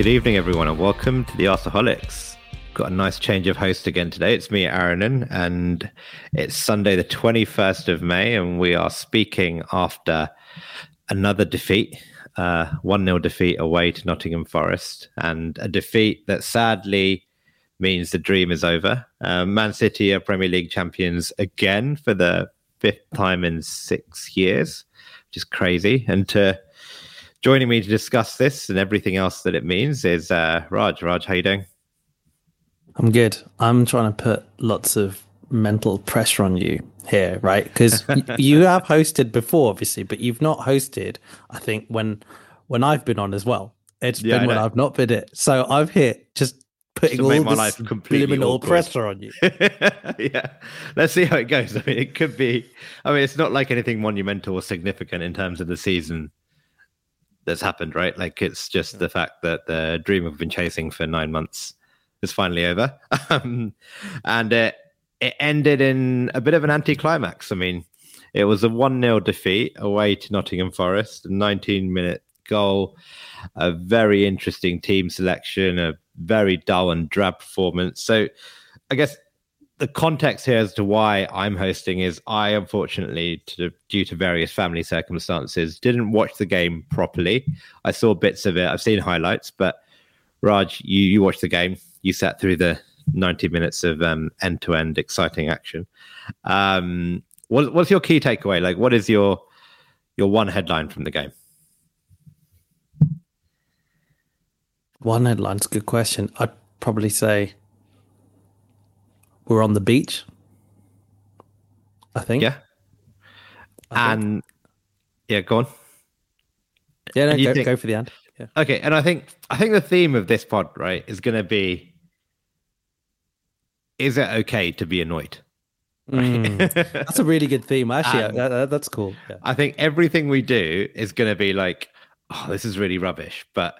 Good evening, everyone, and welcome to the Arseholics. Got a nice change of host again today. It's me, Aaronin, and it's Sunday, the 21st of May, and we are speaking after another defeat, uh, 1 0 defeat away to Nottingham Forest, and a defeat that sadly means the dream is over. Uh, Man City are Premier League champions again for the fifth time in six years, which is crazy. And to joining me to discuss this and everything else that it means is uh, Raj. Raj, how you doing? I'm good. I'm trying to put lots of mental pressure on you here, right? Because you have hosted before, obviously, but you've not hosted. I think when when I've been on as well. It's yeah, been when I've not been it. So I'm here just putting all my life completely pressure on you. yeah, let's see how it goes. I mean, it could be. I mean, it's not like anything monumental or significant in terms of the season that's happened, right? Like it's just the fact that the dream we've been chasing for nine months is finally over, um, and it it ended in a bit of an anticlimax. I mean, it was a one 0 defeat away to Nottingham Forest, a 19 minute goal, a very interesting team selection, a very dull and drab performance. So, I guess the context here as to why I'm hosting is I, unfortunately, to, due to various family circumstances, didn't watch the game properly. I saw bits of it. I've seen highlights, but Raj, you you watched the game. You sat through the 90 minutes of end to end exciting action. Um, what, what's your key takeaway? Like, what is your your one headline from the game? One headline's a good question. I'd probably say we're on the beach. I think. Yeah. I and think. yeah, go on. Yeah, no, go, think, go for the end. Yeah. Okay, and I think I think the theme of this pod, right, is going to be: Is it okay to be annoyed? Mm, that's a really good theme. Actually, that, that's cool. Yeah. I think everything we do is going to be like, "Oh, this is really rubbish," but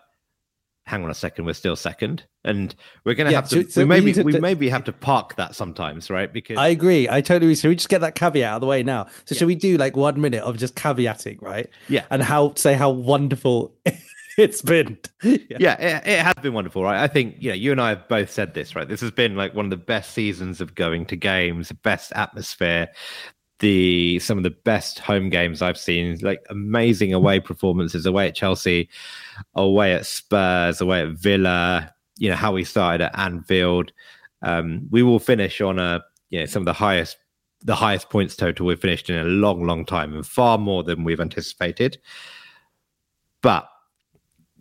hang on a second, we're still second, and we're going to yeah, have to. So, so we maybe we, we maybe have to park that sometimes, right? Because I agree. I totally. Agree. So we just get that caveat out of the way now. So yeah. should we do like one minute of just caveating, right? Yeah, and how say how wonderful it's been. yeah, yeah it, it, has been wonderful, right? I think you know you and I have both said this, right? This has been like one of the best seasons of going to games, the best atmosphere, the some of the best home games I've seen, like amazing away performances away at Chelsea, away at Spurs, away at Villa. You know how we started at Anfield. Um, we will finish on a you know some of the highest the highest points total we've finished in a long, long time, and far more than we've anticipated. But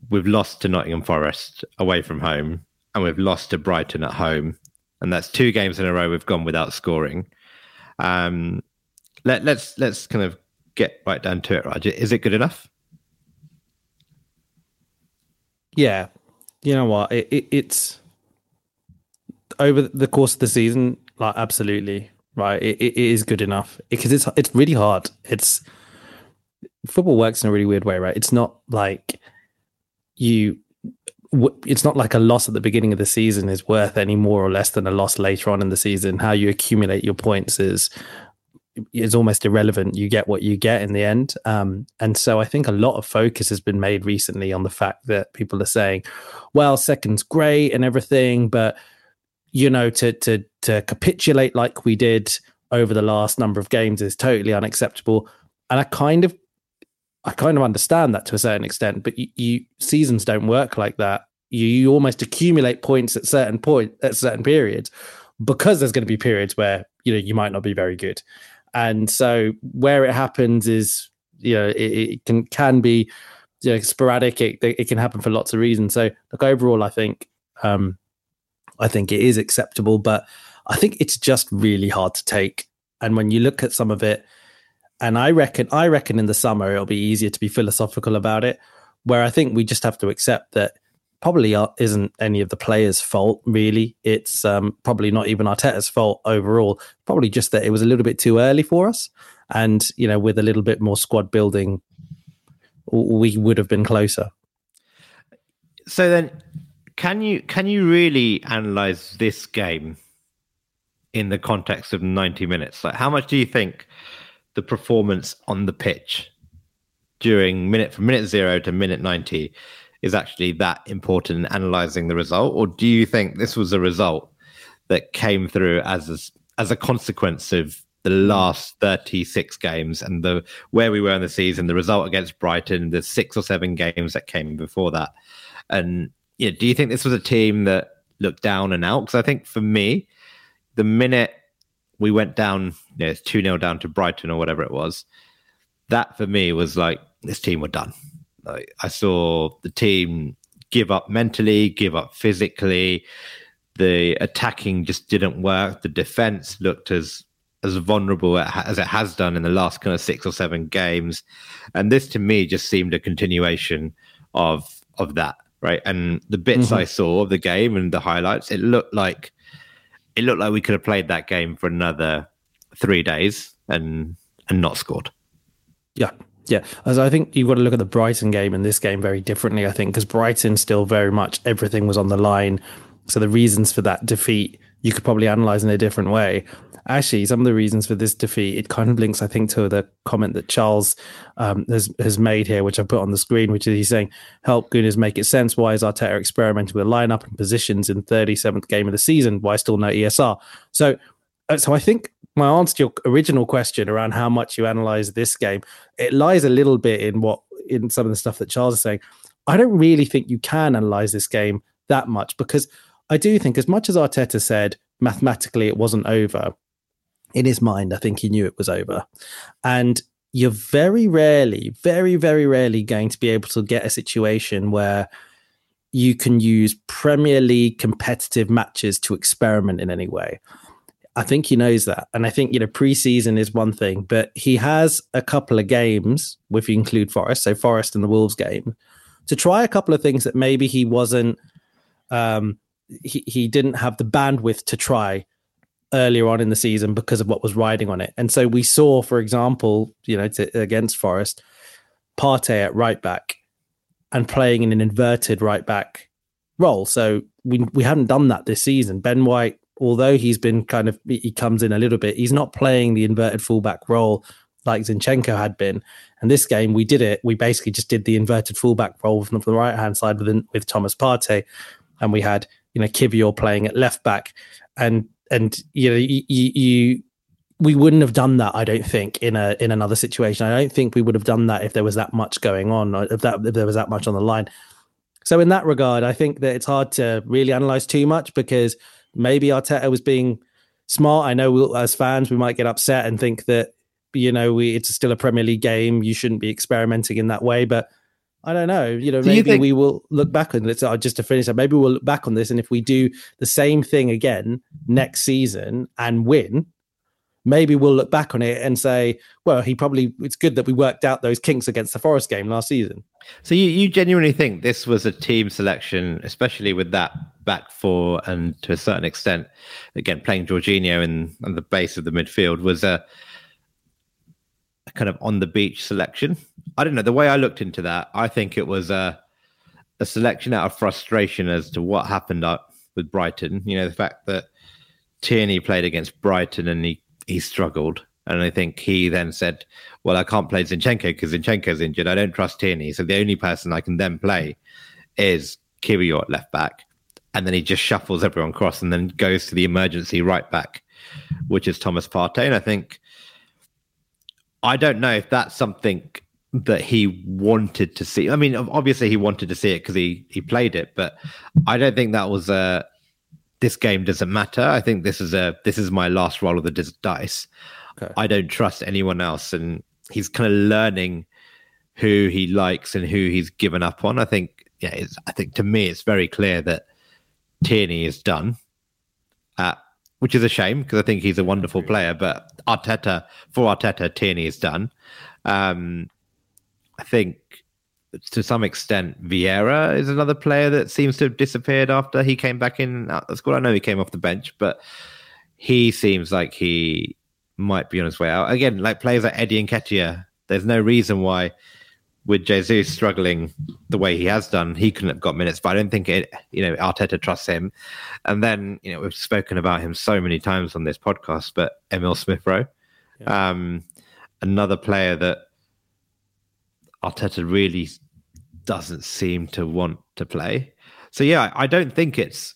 we've lost to Nottingham Forest away from home, and we've lost to Brighton at home, and that's two games in a row we've gone without scoring. Um, let, let's let's kind of get right down to it, Raj. Is it good enough? Yeah, you know what? It, it, it's over the course of the season, like absolutely right. It, it is good enough because it's it's really hard. It's football works in a really weird way, right? It's not like you. It's not like a loss at the beginning of the season is worth any more or less than a loss later on in the season. How you accumulate your points is is almost irrelevant. You get what you get in the end. Um, and so I think a lot of focus has been made recently on the fact that people are saying, well, second's great and everything, but you know, to to to capitulate like we did over the last number of games is totally unacceptable. And I kind of I kind of understand that to a certain extent, but you, you seasons don't work like that. You, you almost accumulate points at certain point at certain periods because there's going to be periods where you know you might not be very good and so where it happens is you know it, it can can be you know, sporadic. It, it can happen for lots of reasons. So look, overall, I think um, I think it is acceptable, but I think it's just really hard to take. And when you look at some of it, and I reckon I reckon in the summer it'll be easier to be philosophical about it. Where I think we just have to accept that probably isn't any of the players' fault, really. It's um, probably not even Arteta's fault overall. Probably just that it was a little bit too early for us. And, you know, with a little bit more squad building, we would have been closer. So then, can you can you really analyze this game in the context of 90 minutes? Like, how much do you think the performance on the pitch during minute from minute zero to minute 90 is actually that important in analyzing the result, or do you think this was a result that came through as a, as a consequence of the mm. last 36 games and the where we were in the season, the result against Brighton, the six or seven games that came before that, and know, do you think this was a team that looked down and out? Because I think for me, the minute we went down, you know, 2 0 down to Brighton or whatever it was, that for me was like, this team were done. Like, I saw the team give up mentally, give up physically. The attacking just didn't work. The defense looked as as vulnerable as it has done in the last kind of six or seven games, and this to me just seemed a continuation of of that, right? And the bits mm-hmm. I saw of the game and the highlights, it looked like it looked like we could have played that game for another three days and and not scored. Yeah, yeah, as I think you've got to look at the Brighton game and this game very differently. I think because Brighton still very much everything was on the line, so the reasons for that defeat you could probably analyze in a different way. Actually, some of the reasons for this defeat it kind of links, I think, to the comment that Charles um, has has made here, which I put on the screen, which is he's saying, "Help Gunners make it sense. Why is Arteta experimenting with lineup and positions in 37th game of the season? Why still no ESR?" So, Uh, so I think my answer to your original question around how much you analyze this game, it lies a little bit in what in some of the stuff that Charles is saying. I don't really think you can analyze this game that much because I do think, as much as Arteta said mathematically it wasn't over, in his mind, I think he knew it was over. And you're very rarely, very, very rarely going to be able to get a situation where you can use Premier League competitive matches to experiment in any way. I think he knows that. And I think, you know, preseason is one thing, but he has a couple of games, if you include Forest, so Forest and the Wolves game, to try a couple of things that maybe he wasn't, um, he, he didn't have the bandwidth to try earlier on in the season because of what was riding on it. And so we saw, for example, you know, to, against Forest, Partey at right back and playing in an inverted right back role. So we we hadn't done that this season. Ben White although he's been kind of he comes in a little bit, he's not playing the inverted fullback role like Zinchenko had been. And this game, we did it. We basically just did the inverted fullback role from the right hand side with with Thomas Partey, and we had you know Kiwior playing at left back, and and you know you, you we wouldn't have done that. I don't think in a in another situation. I don't think we would have done that if there was that much going on, if that if there was that much on the line. So in that regard, I think that it's hard to really analyze too much because maybe Arteta was being smart. I know we'll, as fans we might get upset and think that you know we, it's still a Premier League game. You shouldn't be experimenting in that way, but. I don't know. You know, do maybe you think- we will look back on this. Uh, just to finish up, maybe we'll look back on this, and if we do the same thing again next season and win, maybe we'll look back on it and say, well, he probably it's good that we worked out those kinks against the Forest game last season. So you, you genuinely think this was a team selection, especially with that back four and to a certain extent, again playing Jorginho in the base of the midfield was a, a kind of on the beach selection. I don't know the way I looked into that. I think it was a a selection out of frustration as to what happened with Brighton. You know the fact that Tierney played against Brighton and he he struggled. And I think he then said, Well, I can't play Zinchenko because Zinchenko's injured. I don't trust Tierney. So the only person I can then play is Kiwior at left back. And then he just shuffles everyone across and then goes to the emergency right back, which is Thomas Partey. And I think, I don't know if that's something that he wanted to see. I mean, obviously he wanted to see it because he he played it, but I don't think that was a this game doesn't matter. I think this is a this is my last roll of the dice. Okay. I don't trust anyone else, and he's kind of learning who he likes and who he's given up on. I think, yeah, I think to me it's very clear that Tierney is done, uh, which is a shame because I think he's a wonderful player. But Arteta for Arteta, Tierney is done. Um, I think to some extent, Vieira is another player that seems to have disappeared after he came back in at the squad. I know he came off the bench, but he seems like he might be on his way out. Again, like players like Eddie Nketiah, there's no reason why with Jesus struggling the way he has done, he couldn't have got minutes. But I don't think it, you know, Arteta trusts him. And then, you know, we've spoken about him so many times on this podcast, but Emil Smith Rowe, yeah. um, another player that Arteta really doesn't seem to want to play. So yeah, I don't think it's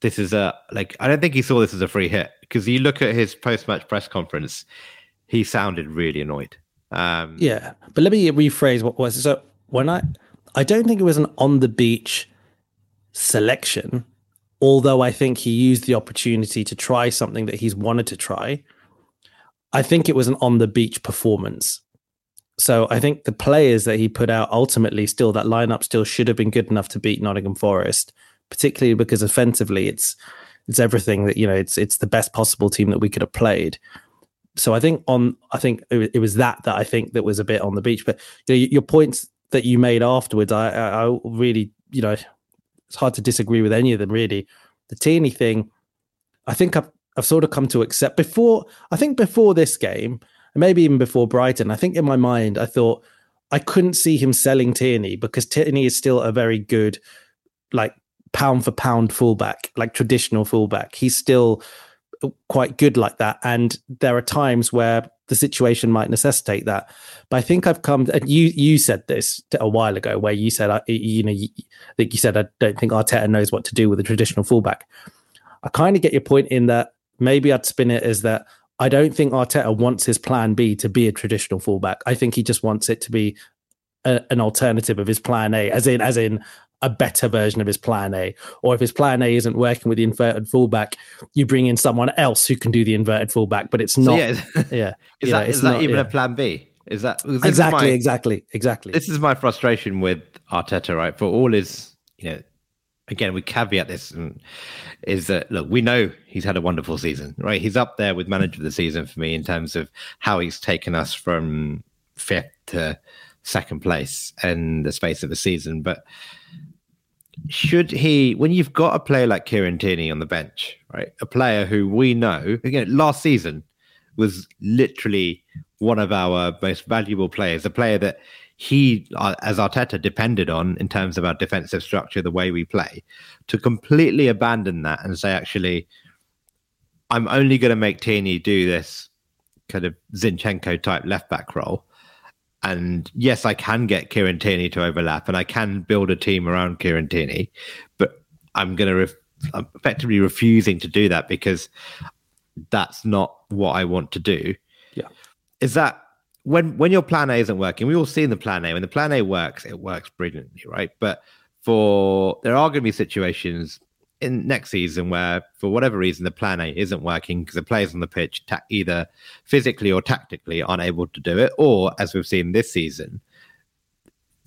this is a like I don't think he saw this as a free hit because you look at his post match press conference, he sounded really annoyed. Um, yeah, but let me rephrase what was so when I I don't think it was an on the beach selection, although I think he used the opportunity to try something that he's wanted to try. I think it was an on the beach performance. So I think the players that he put out ultimately still that lineup still should have been good enough to beat Nottingham Forest, particularly because offensively it's it's everything that you know it's it's the best possible team that we could have played. So I think on I think it, was that that I think that was a bit on the beach. But you know, your points that you made afterwards, I, I really you know it's hard to disagree with any of them really. The Tierney thing, I think I've I've sort of come to accept before. I think before this game maybe even before Brighton, I think in my mind, I thought I couldn't see him selling Tierney because Tierney is still a very good, like pound for pound fullback, like traditional fullback. He's still quite good like that. And there are times where the situation might necessitate that. But I think I've come. And you you said this a while ago, where you said, uh, you know, I think you said I don't think Arteta knows what to do with a traditional fullback. I kind of get your point in that maybe I'd spin it as that I don't think Arteta wants his plan B to be a traditional fullback. I think he just wants it to be a, an alternative of his plan A, as in as in a better version of his plan A. Or if his plan A isn't working with the inverted fullback, you bring in someone else who can do the inverted fullback. But it's not. So yeah, yeah, is that, know, is that not, even yeah. a plan B? Is that exactly, is my, exactly, exactly? This is my frustration with Arteta, right? For all his, you know, again, we caveat this and is that look, we know he's had a wonderful season, right? He's up there with manager of the season for me in terms of how he's taken us from fifth to second place in the space of a season. But should he, when you've got a player like Kieran Tierney on the bench, right? A player who we know, again, last season was literally one of our most valuable players, a player that he, uh, as Arteta, depended on in terms of our defensive structure, the way we play, to completely abandon that and say, actually, I'm only going to make Tierney do this kind of Zinchenko type left back role. And yes, I can get Kieran Tierney to overlap and I can build a team around Kieran Tierney, but I'm going to, ref- I'm effectively refusing to do that because that's not what I want to do. Yeah. Is that when when your plan A isn't working, we all see in the plan A. When the plan A works, it works brilliantly, right? But for there are going to be situations in next season where, for whatever reason, the plan A isn't working because the players on the pitch, ta- either physically or tactically, aren't able to do it, or as we've seen this season,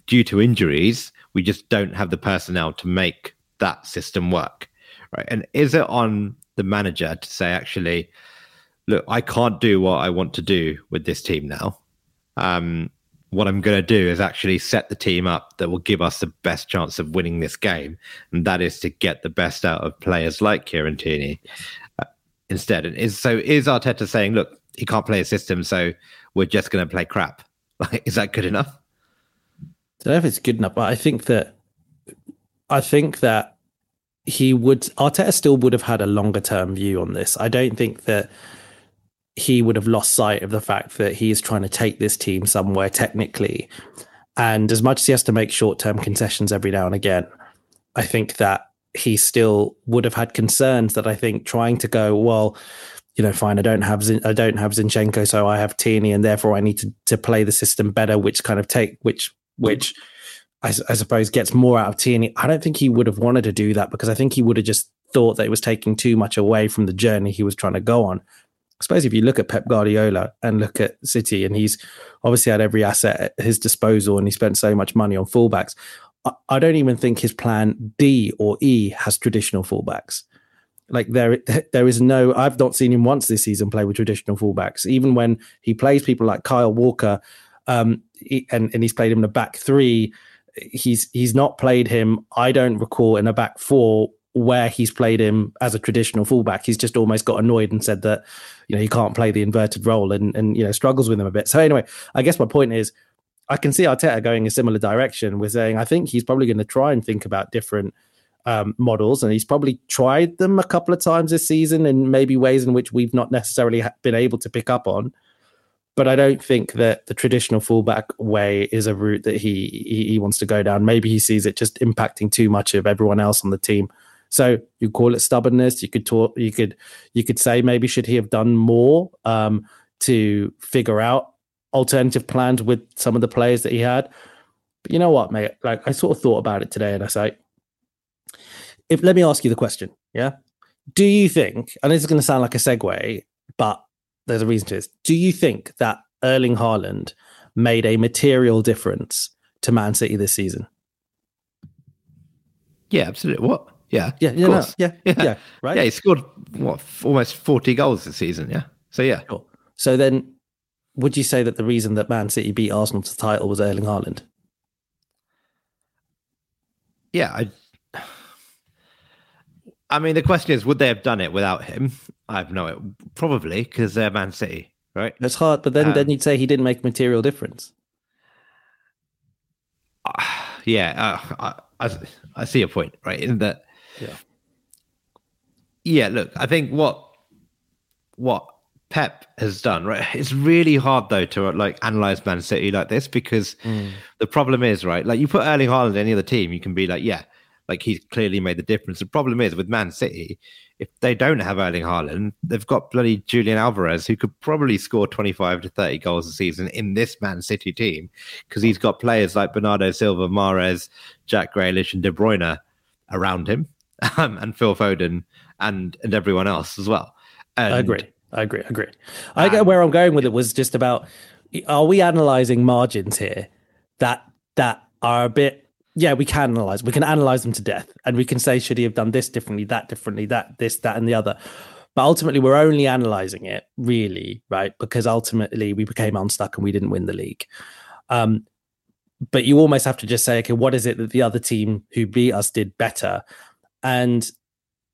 due to injuries, we just don't have the personnel to make that system work, right? And is it on the manager to say, actually, look, I can't do what I want to do with this team now um, what I'm going to do is actually set the team up that will give us the best chance of winning this game, and that is to get the best out of players like Kieran Tierney uh, instead. And is so is Arteta saying, look, he can't play a system, so we're just going to play crap? Like, is that good enough? I don't know if it's good enough, but I think that I think that he would Arteta still would have had a longer term view on this. I don't think that he would have lost sight of the fact that he is trying to take this team somewhere technically. And as much as he has to make short term concessions every now and again, I think that he still would have had concerns that I think trying to go, well, you know, fine, I don't have I don't have Zinchenko, so I have Tierney, and therefore I need to to play the system better, which kind of take which which I, I suppose gets more out of Tierney. I don't think he would have wanted to do that because I think he would have just thought that it was taking too much away from the journey he was trying to go on. I suppose if you look at Pep Guardiola and look at City, and he's obviously had every asset at his disposal and he spent so much money on fullbacks, I, don't even think his plan D or E has traditional fullbacks. Like there, there is no. I've not seen him once this season play with traditional fullbacks. Even when he plays people like Kyle Walker, um, he, and and he's played him in a back three, he's he's not played him. I don't recall in a back four where he's played him as a traditional fullback. He's just almost got annoyed and said that, you know, he can't play the inverted role and, and you know, struggles with him a bit. So anyway, I guess my point is I can see Arteta going a similar direction with saying I think he's probably going to try and think about different um, models, and he's probably tried them a couple of times this season in maybe ways in which we've not necessarily been able to pick up on. but I don't think that the traditional fullback way is a route that he, he, he wants to go down. Maybe he sees it just impacting too much of everyone else on the team. So you call it stubbornness. You could talk. You could you could say maybe should he have done more um, to figure out alternative plans with some of the players that he had. But you know what, mate? Like I sort of thought about it today, and I say, if let me ask you the question, yeah. Do you think, and this is going to sound like a segue, but there's a reason to this. Do you think that Erling Haaland made a material difference to Man City this season? Yeah, absolutely. What? Yeah, yeah, yeah, no, yeah, yeah, yeah, right. Yeah, he scored what almost forty goals this season. Yeah, so yeah. Sure. So then, would you say that the reason that Man City beat Arsenal to the title was Erling Haaland? Yeah, I I mean, the question is, would they have done it without him? I have no, it probably because they're Man City, right? It's hard, but then um, then you'd say he didn't make material difference. Uh, yeah, uh, I, I, I see your point, right? In that, yeah, yeah. Look, I think what what Pep has done, right? It's really hard though to like analyze Man City like this because mm. the problem is, right? Like you put Erling Haaland in any other team, you can be like, yeah, like he's clearly made the difference. The problem is with Man City, if they don't have Erling Haaland, they've got bloody Julian Alvarez who could probably score 25 to 30 goals a season in this Man City team because he's got players like Bernardo Silva, Mahrez, Jack Grealish, and De Bruyne around him, um, and Phil Foden and and everyone else as well. And, I agree. I agree. I agree. I get where I'm going with it was just about are we analyzing margins here that that are a bit yeah, we can analyze. We can analyze them to death, and we can say should he have done this differently, that differently, that this, that, and the other. But ultimately, we're only analyzing it really, right? Because ultimately, we became unstuck and we didn't win the league. Um, but you almost have to just say, okay, what is it that the other team who beat us did better? And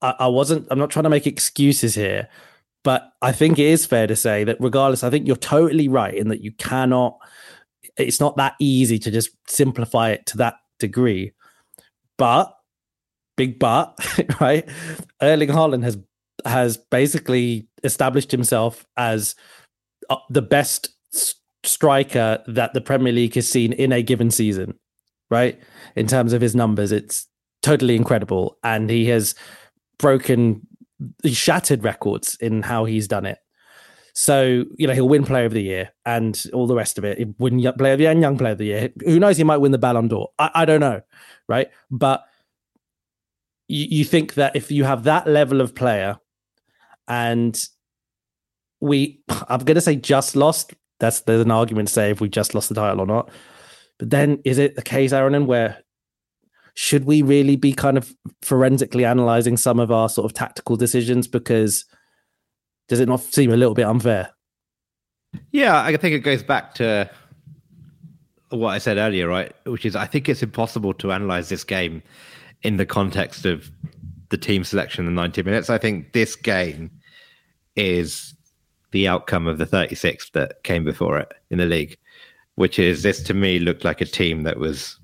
I, I wasn't. I'm not trying to make excuses here, but I think it is fair to say that regardless, I think you're totally right in that you cannot. It's not that easy to just simplify it to that degree. But big but, right? Erling Haaland has has basically established himself as uh, the best striker that the Premier League has seen in a given season, right? In terms of his numbers, it's totally incredible, and he has broken, he shattered records in how he's done it. So, you know, he'll win player of the year and all the rest of it. He'll win player of the year and young player of the year. Who knows? He might win the Ballon d'Or. I, I don't know. Right. But you, you think that if you have that level of player and we, I'm going to say just lost. That's there's an argument to say if we just lost the title or not. But then is it the case, Aaron, where should we really be kind of forensically analyzing some of our sort of tactical decisions because does it not seem a little bit unfair? Yeah, I think it goes back to what I said earlier, right? Which is I think it's impossible to analyze this game in the context of the team selection in 90 minutes. I think this game is the outcome of the 36 that came before it in the league, which is this to me looked like a team that was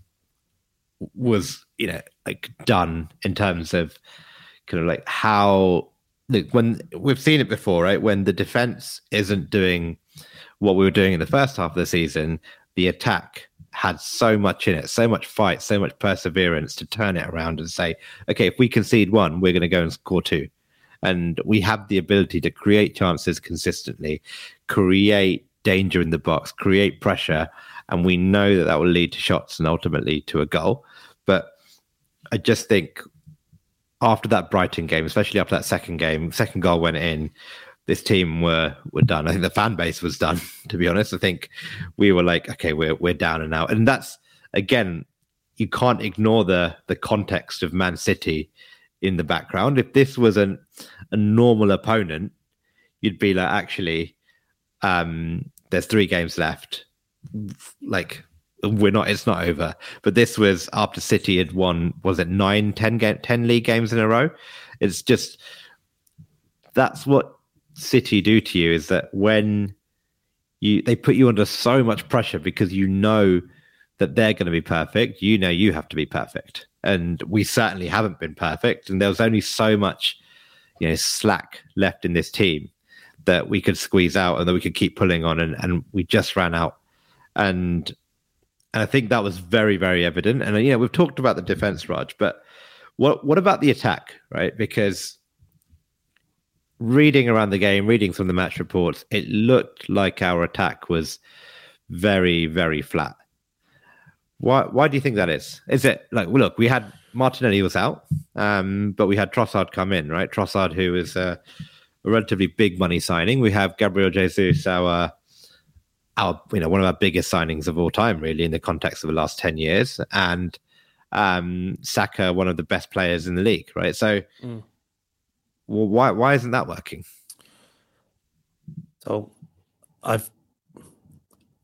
was you know like done in terms of kind of like how look when we've seen it before, right? When the defense isn't doing what we were doing in the first half of the season, the attack had so much in it, so much fight, so much perseverance to turn it around and say, okay, if we concede one, we're going to go and score two. And we have the ability to create chances consistently, create danger in the box, create pressure, and we know that that will lead to shots and ultimately to a goal. But I just think after that Brighton game, especially after that second game, second goal went in, this team were were done. I think the fan base was done. To be honest, I think we were like, okay, we're we're down and out, and that's again, you can't ignore the the context of Man City in the background. If this was an a normal opponent, you'd be like, actually, um, there's three games left. Like we're not it's not over but this was after city had won was it nine ten game, 10 league games in a row it's just that's what city do to you is that when you they put you under so much pressure because you know that they're going to be perfect you know you have to be perfect and we certainly haven't been perfect and there was only so much you know slack left in this team that we could squeeze out and that we could keep pulling on, and, and we just ran out. And and I think that was very, very evident. And you know, we've talked about the defense, Raj, but what what about the attack, right? Because reading around the game, reading some of the match reports, it looked like our attack was very, very flat. Why why do you think that is? Is it like look, we had Martinelli was out, um, but we had Trossard come in, right? Trossard, who is a, a relatively big money signing. We have Gabriel Jesus, our our you know one of our biggest signings of all time, really, in the context of the last ten years, and um, Saka, one of the best players in the league, right? So, mm. well, why why isn't that working? So, I've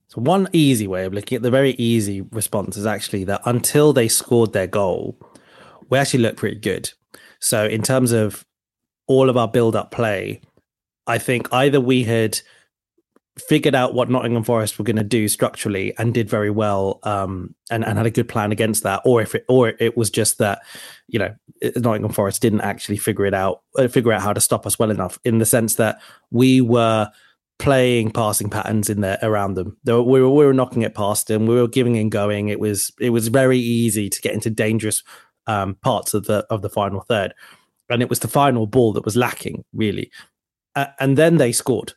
so one easy way of looking at the very easy response is actually that until they scored their goal, we actually looked pretty good. So in terms of all of our build-up play, I think either we had figured out what Nottingham Forest were going to do structurally and did very well, um, and, and had a good plan against that, or if it or it was just that you know Nottingham Forest didn't actually figure it out, uh, figure out how to stop us well enough, in the sense that we were playing passing patterns in there around them. we were we were knocking it past them. We were giving and going. It was it was very easy to get into dangerous um, parts of the of the final third, and it was the final ball that was lacking really. Uh, and then they scored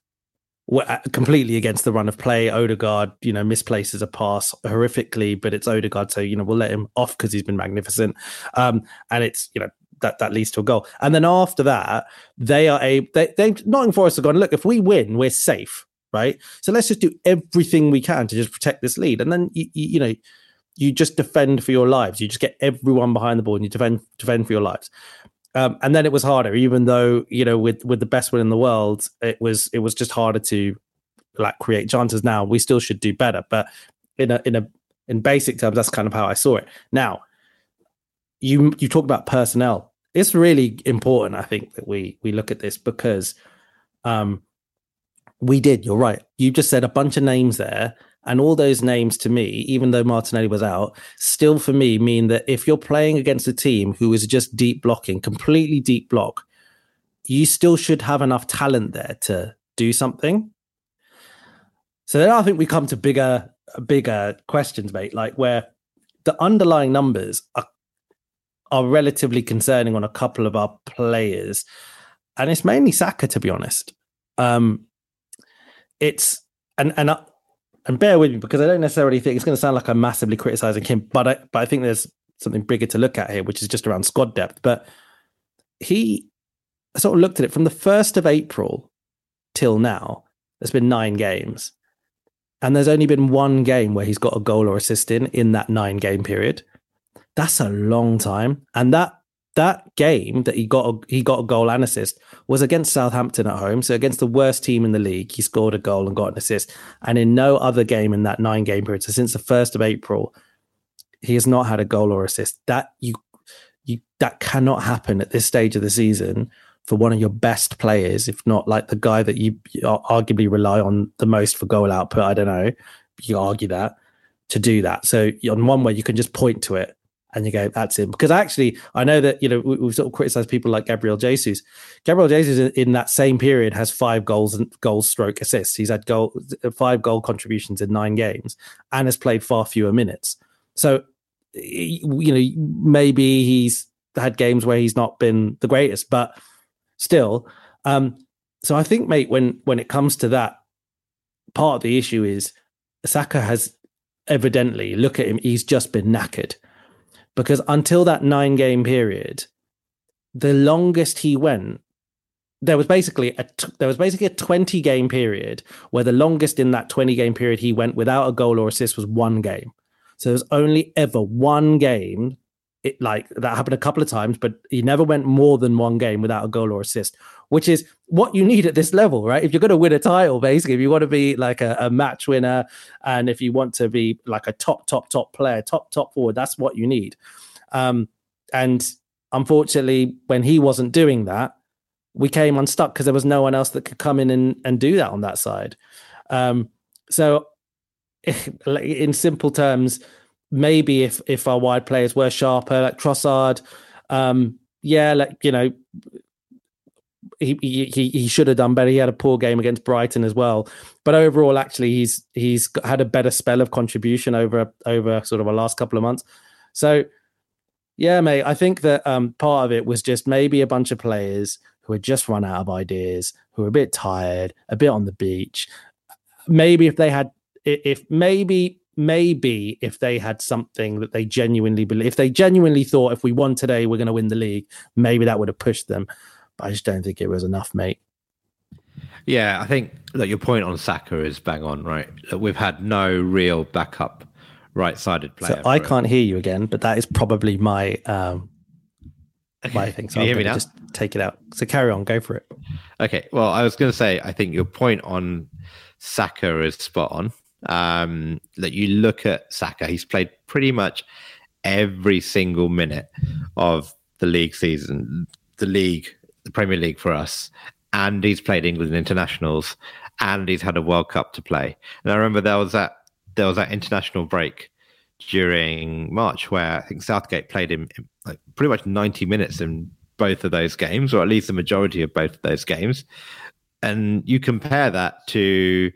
completely against the run of play. Odegaard, you know, misplaces a pass horrifically, but it's Odegaard, so you know we'll let him off because he's been magnificent. Um, and it's you know that that leads to a goal. And then after that, they are a they they Nottingham Forest are going. Look, if we win, we're safe, right? So let's just do everything we can to just protect this lead, and then you, you, you know you just defend for your lives. You just get everyone behind the ball and you defend defend for your lives. Um, and then it was harder, even though you know with with the best one in the world, it was it was just harder to like create chances. Now we still should do better, but in a in a in basic terms, that's kind of how I saw it. Now, you you talk about personnel it's really important, I think, that we we look at this because um, we did. You're right. You just said a bunch of names there, and all those names to me, even though Martinelli was out, still for me mean that if you're playing against a team who is just deep blocking, completely deep block, you still should have enough talent there to do something. So then I think we come to bigger, bigger questions, mate. Like where the underlying numbers are are relatively concerning on a couple of our players, and it's mainly Saka, to be honest. Um, it's and and and bear with me because I don't necessarily think it's going to sound like I'm massively criticizing him, but I but I think there's something bigger to look at here, which is just around squad depth. But he sort of looked at it from the first of April till now. There's been nine games, and there's only been one game where he's got a goal or assist in in that nine game period. That's a long time. And that that game that he got a, he got a goal and assist was against Southampton at home. So against the worst team in the league, he scored a goal and got an assist. And in no other game in that nine game period, so since the first of April, he has not had a goal or assist. That you you that cannot happen at this stage of the season for one of your best players, if not like the guy that you arguably rely on the most for goal output. I don't know. You argue that to do that. So on one way, you can just point to it and you go, that's him. Because actually, I know that, you know, we, have sort of criticized people like Gabriel Jesus. Gabriel Jesus in that same period has five goals and goals stroke assists. He's had goal, five goal contributions in nine games and has played far fewer minutes. So, you know, maybe he's had games where he's not been the greatest, but still. Um, so I think, mate, when when it comes to that, part of the issue is Saka has evidently look at him, he's just been knackered because until that nine game period, the longest he went, there was basically a there was basically a 20 game period where the longest in that 20 game period he went without a goal or assist was one game. So there's only ever one game it like that happened a couple of times, but he never went more than one game without a goal or assist, which is what you need at this level, right? If you're going to win a title, basically, if you want to be like a, a, match winner, and if you want to be like a top, top, top player, top, top forward, that's what you need. Um, and unfortunately, when he wasn't doing that, we came unstuck because there was no one else that could come in and, and do that on that side. Um, so, in simple terms, maybe if if our wide players were sharper, like Trossard, um, yeah, like you know, he, he he should have done better. He had a poor game against Brighton as well, but overall, actually, he's he's had a better spell of contribution over over sort of a last couple of months. So, yeah, mate, I think that um, part of it was just maybe a bunch of players who had just run out of ideas, who were a bit tired, a bit on the beach. Maybe if they had, if maybe maybe if they had something that they genuinely believe, if they genuinely thought if we won today, we're going to win the league, maybe that would have pushed them. But I just don't think it was enough, mate. Yeah, I think that your point on Saka is bang on, right? we've had no real backup right-sided player. So I can't hear you again, but that is probably my um my thing. So Can you hear me now? just take it out. So carry on, go for it. Okay. Well, I was going to say, I think your point on Saka is spot on um, that you look at Saka, he's played pretty much every single minute of the league season, the league, the Premier League for us, and he's played England internationals, and he's had a World Cup to play. And I remember there was that there was that international break during March where I think Southgate played him like pretty much 90 minutes in both of those games, or at least the majority of both of those games. And you compare that to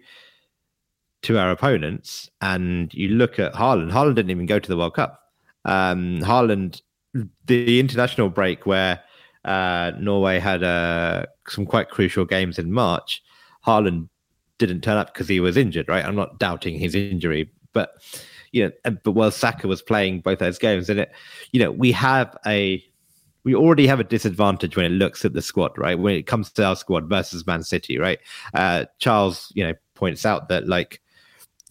to our opponents, and you look at Haaland. Haaland didn't even go to the World Cup. Um, Haaland, the international break where uh, Norway had uh, some quite crucial games in March, Haaland didn't turn up because he was injured. Right, I'm not doubting his injury, but you know, but while Saka was playing both those games, and it, you know, we have a we already have a disadvantage when it looks at the squad, right? When it comes to our squad versus Man City, right? Uh, Charles, you know, points out that like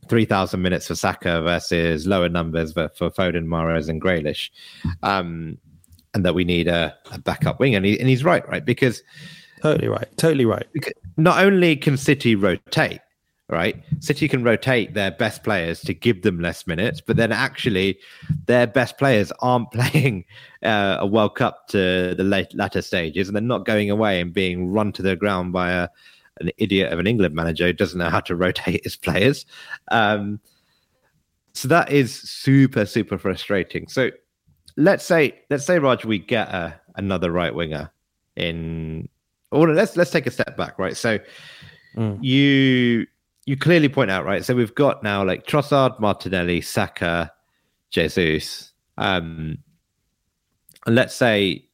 3,000 minutes for Saka versus lower numbers for, for Foden, Mahrez, and Grealish. Um, and that we need a, a backup wing. And, he, and he's right, right? Because totally right, totally right. Not only can City rotate, right? City can rotate their best players to give them less minutes, but then actually their best players aren't playing uh, a World Cup to the late, latter stages, and they're not going away and being run to the ground by a an idiot of an England manager who doesn't know how to rotate his players. Um, so that is super super frustrating. So let's say let's say Raj, we get a, another right winger in. Or let's let's take a step back, right? So mm. you you clearly point out, right? So we've got now like Trossard, Martinelli, Saka, Jesus. Um, and let's say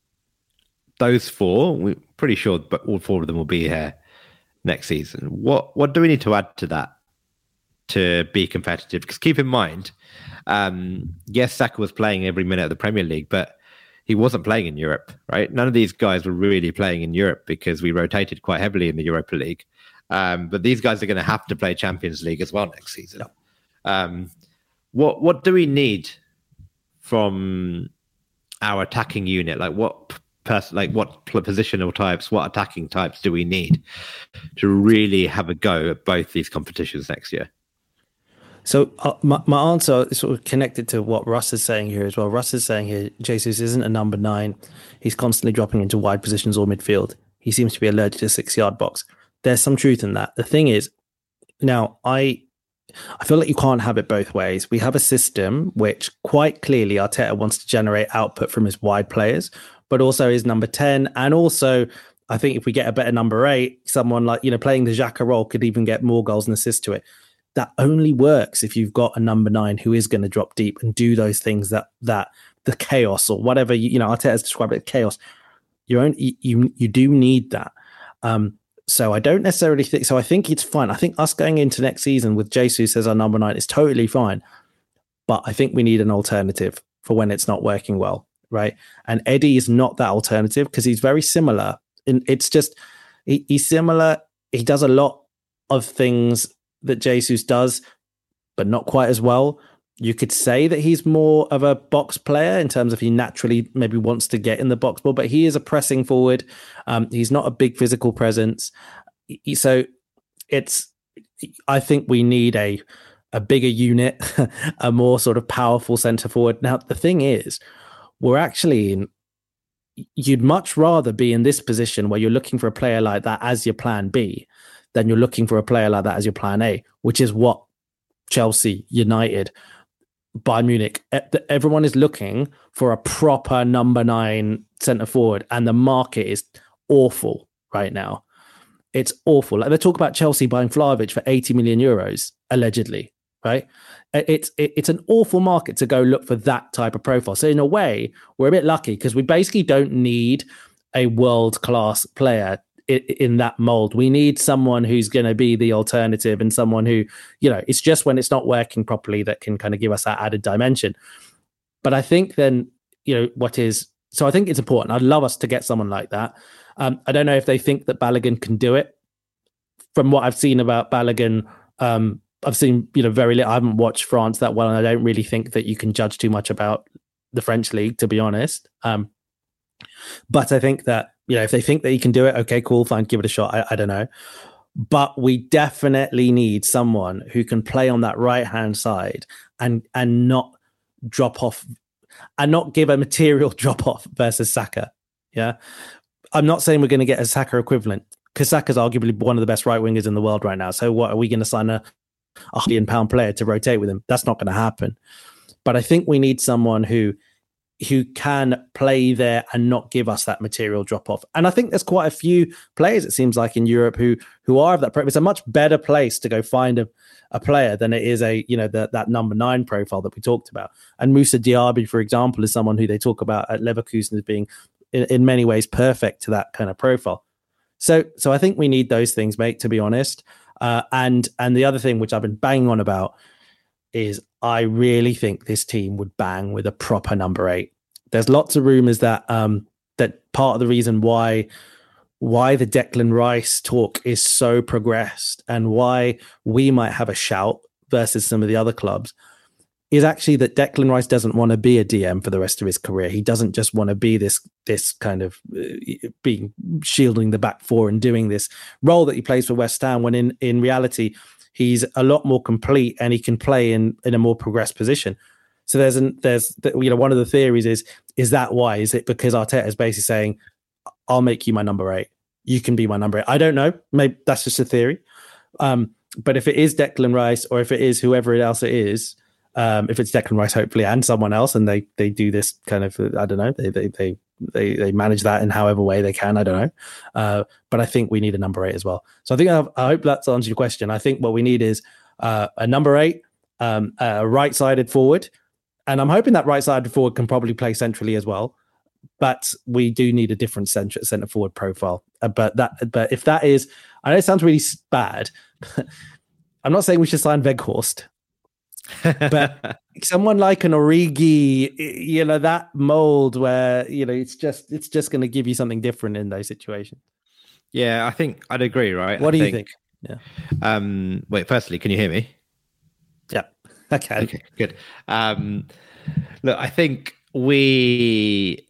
those four, we're pretty sure, but all four of them will be here next season. What what do we need to add to that to be competitive? Because keep in mind, um, yes, Saka was playing every minute of the Premier League, but he wasn't playing in Europe, right? None of these guys were really playing in Europe because we rotated quite heavily in the Europa League. Um, but these guys are going to have to play Champions League as well next season. Um, what what do we need from our attacking unit? Like what person, like what positional types, what attacking types do we need to really have a go at both these competitions next year? So uh, my, my answer is sort of connected to what Russ is saying here as well. Russ is saying here, Jesus isn't a number nine. He's constantly dropping into wide positions or midfield. He seems to be allergic to six yard box. There's some truth in that. The thing is, now I I feel like you can't have it both ways. We have a system which quite clearly Arteta wants to generate output from his wide players, but also is number 10. And also, I think if we get a better number eight, someone like, you know, playing the Xhaka role could even get more goals and assists to it. That only works if you've got a number nine who is going to drop deep and do those things that, that the chaos or whatever, you, you know, Arteta's described it chaos. You, own, you, you do need that. Um, so I don't necessarily think so. I think it's fine. I think us going into next season with Jesus as our number nine is totally fine. But I think we need an alternative for when it's not working well right? And Eddie is not that alternative because he's very similar. And it's just he, he's similar. He does a lot of things that Jesus does, but not quite as well. You could say that he's more of a box player in terms of he naturally maybe wants to get in the box ball, but he is a pressing forward. Um, he's not a big physical presence. So it's I think we need a a bigger unit, a more sort of powerful center forward. Now the thing is, we're actually in you'd much rather be in this position where you're looking for a player like that as your plan B than you're looking for a player like that as your plan A, which is what Chelsea, United, Bayern Munich, everyone is looking for a proper number nine centre forward, and the market is awful. right now. It's awful. Like they talk about Chelsea buying Vlahovic for 80 million euros, allegedly, right? It's it's an awful market to go look for that type of profile. So in a way, we're a bit lucky because we basically don't need a world class player in that mold. We need someone who's going to be the alternative and someone who, you know, it's just when it's not working properly that can kind of give us that added dimension. But I think then, you know, what is so I think it's important. I'd love us to get someone like that. Um, I don't know if they think that Balogun can do it. From what I've seen about Balogun, um, I've seen you know very little. I haven't watched France that well, and I don't really think that you can judge too much about the French league, to be honest. Um, but I think that you know if they think that he can do it, okay, cool, fine, give it a shot. I, I don't know, but we definitely need someone who can play on that right hand side and and not drop off and not give a material drop off versus Saka. Yeah, I'm not saying we're going to get a Saka equivalent because Saka's arguably one of the best right wingers in the world right now. So what are we going to sign a, a million pound player to rotate with him? That's not going to happen. But I think we need someone who who can play there and not give us that material drop off. And I think there's quite a few players it seems like in Europe who who are of that. profile. It's a much better place to go find a, a player than it is a you know the, that number nine profile that we talked about. And Moussa Diaby, for example, is someone who they talk about at Leverkusen as being in, in many ways perfect to that kind of profile. So so I think we need those things, mate. To be honest, uh, and and the other thing which I've been banging on about is I really think this team would bang with a proper number eight. There's lots of rumors that um, that part of the reason why why the Declan Rice talk is so progressed and why we might have a shout versus some of the other clubs is actually that Declan Rice doesn't want to be a DM for the rest of his career. He doesn't just want to be this this kind of uh, being shielding the back four and doing this role that he plays for West Ham. When in in reality, he's a lot more complete and he can play in in a more progressed position. So there's an there's you know one of the theories is is that why is it because Arteta is basically saying I'll make you my number eight. You can be my number eight. I don't know. Maybe that's just a theory. Um, but if it is Declan Rice or if it is whoever else it is, um, if it's Declan Rice, hopefully, and someone else, and they they do this kind of I don't know they they they they, they manage that in however way they can. I don't know, uh, but I think we need a number eight as well. So I think I've, i hope that's answered your question. I think what we need is uh, a number eight, um, a right-sided forward, and I'm hoping that right-sided forward can probably play centrally as well. But we do need a different center centre forward profile. Uh, but that but if that is, I know it sounds really bad. I'm not saying we should sign Weghorst but someone like an Origi, you know, that mold where you know it's just it's just going to give you something different in those situations. Yeah, I think I'd agree. Right? What I do you think? Yeah. Um. Wait. Firstly, can you hear me? Yeah. Okay. Okay. Good. Um. Look, I think we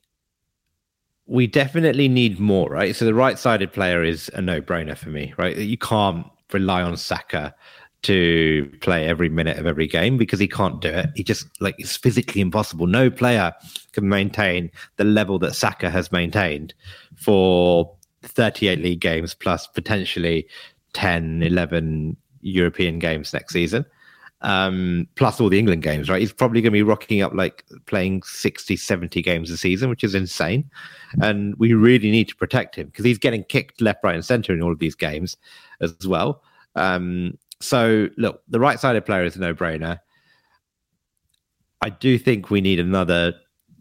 we definitely need more, right? So the right-sided player is a no-brainer for me, right? You can't rely on Saka to play every minute of every game because he can't do it. He just like it's physically impossible. No player can maintain the level that Saka has maintained for 38 league games plus potentially 10, 11 European games next season. Um, plus all the England games, right? He's probably going to be rocking up like playing 60, 70 games a season, which is insane. And we really need to protect him because he's getting kicked left, right, and center in all of these games as well. Um, so look, the right sided player is a no brainer. I do think we need another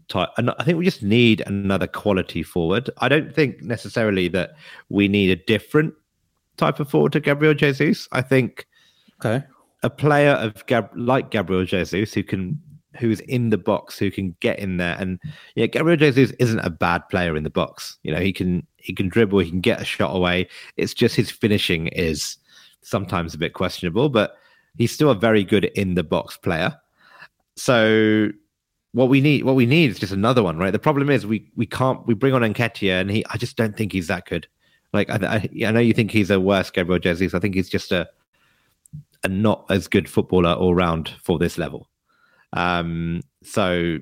type. I think we just need another quality forward. I don't think necessarily that we need a different type of forward to Gabriel Jesus. I think okay. a player of Gab- like Gabriel Jesus who can who's in the box, who can get in there. And yeah, Gabriel Jesus isn't a bad player in the box. You know, he can he can dribble, he can get a shot away. It's just his finishing is sometimes a bit questionable, but he's still a very good in the box player. So what we need, what we need is just another one, right? The problem is we we can't we bring on Nketiah, and he I just don't think he's that good. Like I, I, I know you think he's a worse Gabriel Jesus. I think he's just a a not as good footballer all round for this level. Um, so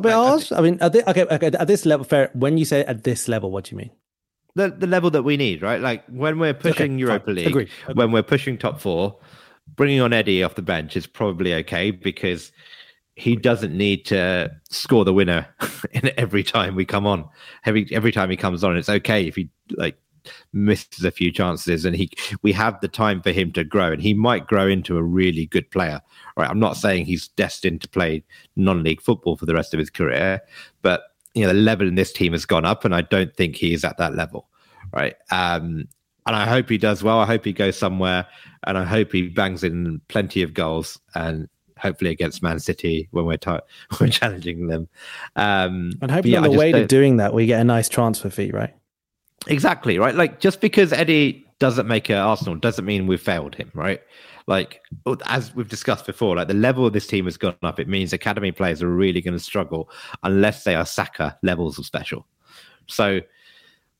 but I, I mean, at okay, okay, at this level, fair. When you say at this level, what do you mean? The the level that we need, right? Like when we're pushing okay, Europa fine. League, Agree. Agree. when we're pushing top four, bringing on Eddie off the bench is probably okay because he doesn't need to score the winner in every time we come on. Every every time he comes on, it's okay if he like misses a few chances, and he we have the time for him to grow, and he might grow into a really good player. Right, I'm not saying he's destined to play non-league football for the rest of his career, but you know the level in this team has gone up, and I don't think he is at that level. Right, um, and I hope he does well. I hope he goes somewhere, and I hope he bangs in plenty of goals and hopefully against Man City when we're t- we're challenging them. Um, and hopefully yeah, on the way to doing that, we get a nice transfer fee, right? Exactly right. Like just because Eddie doesn't make it Arsenal doesn't mean we've failed him, right? Like as we've discussed before, like the level of this team has gone up. It means academy players are really going to struggle unless they are Saka levels of special. So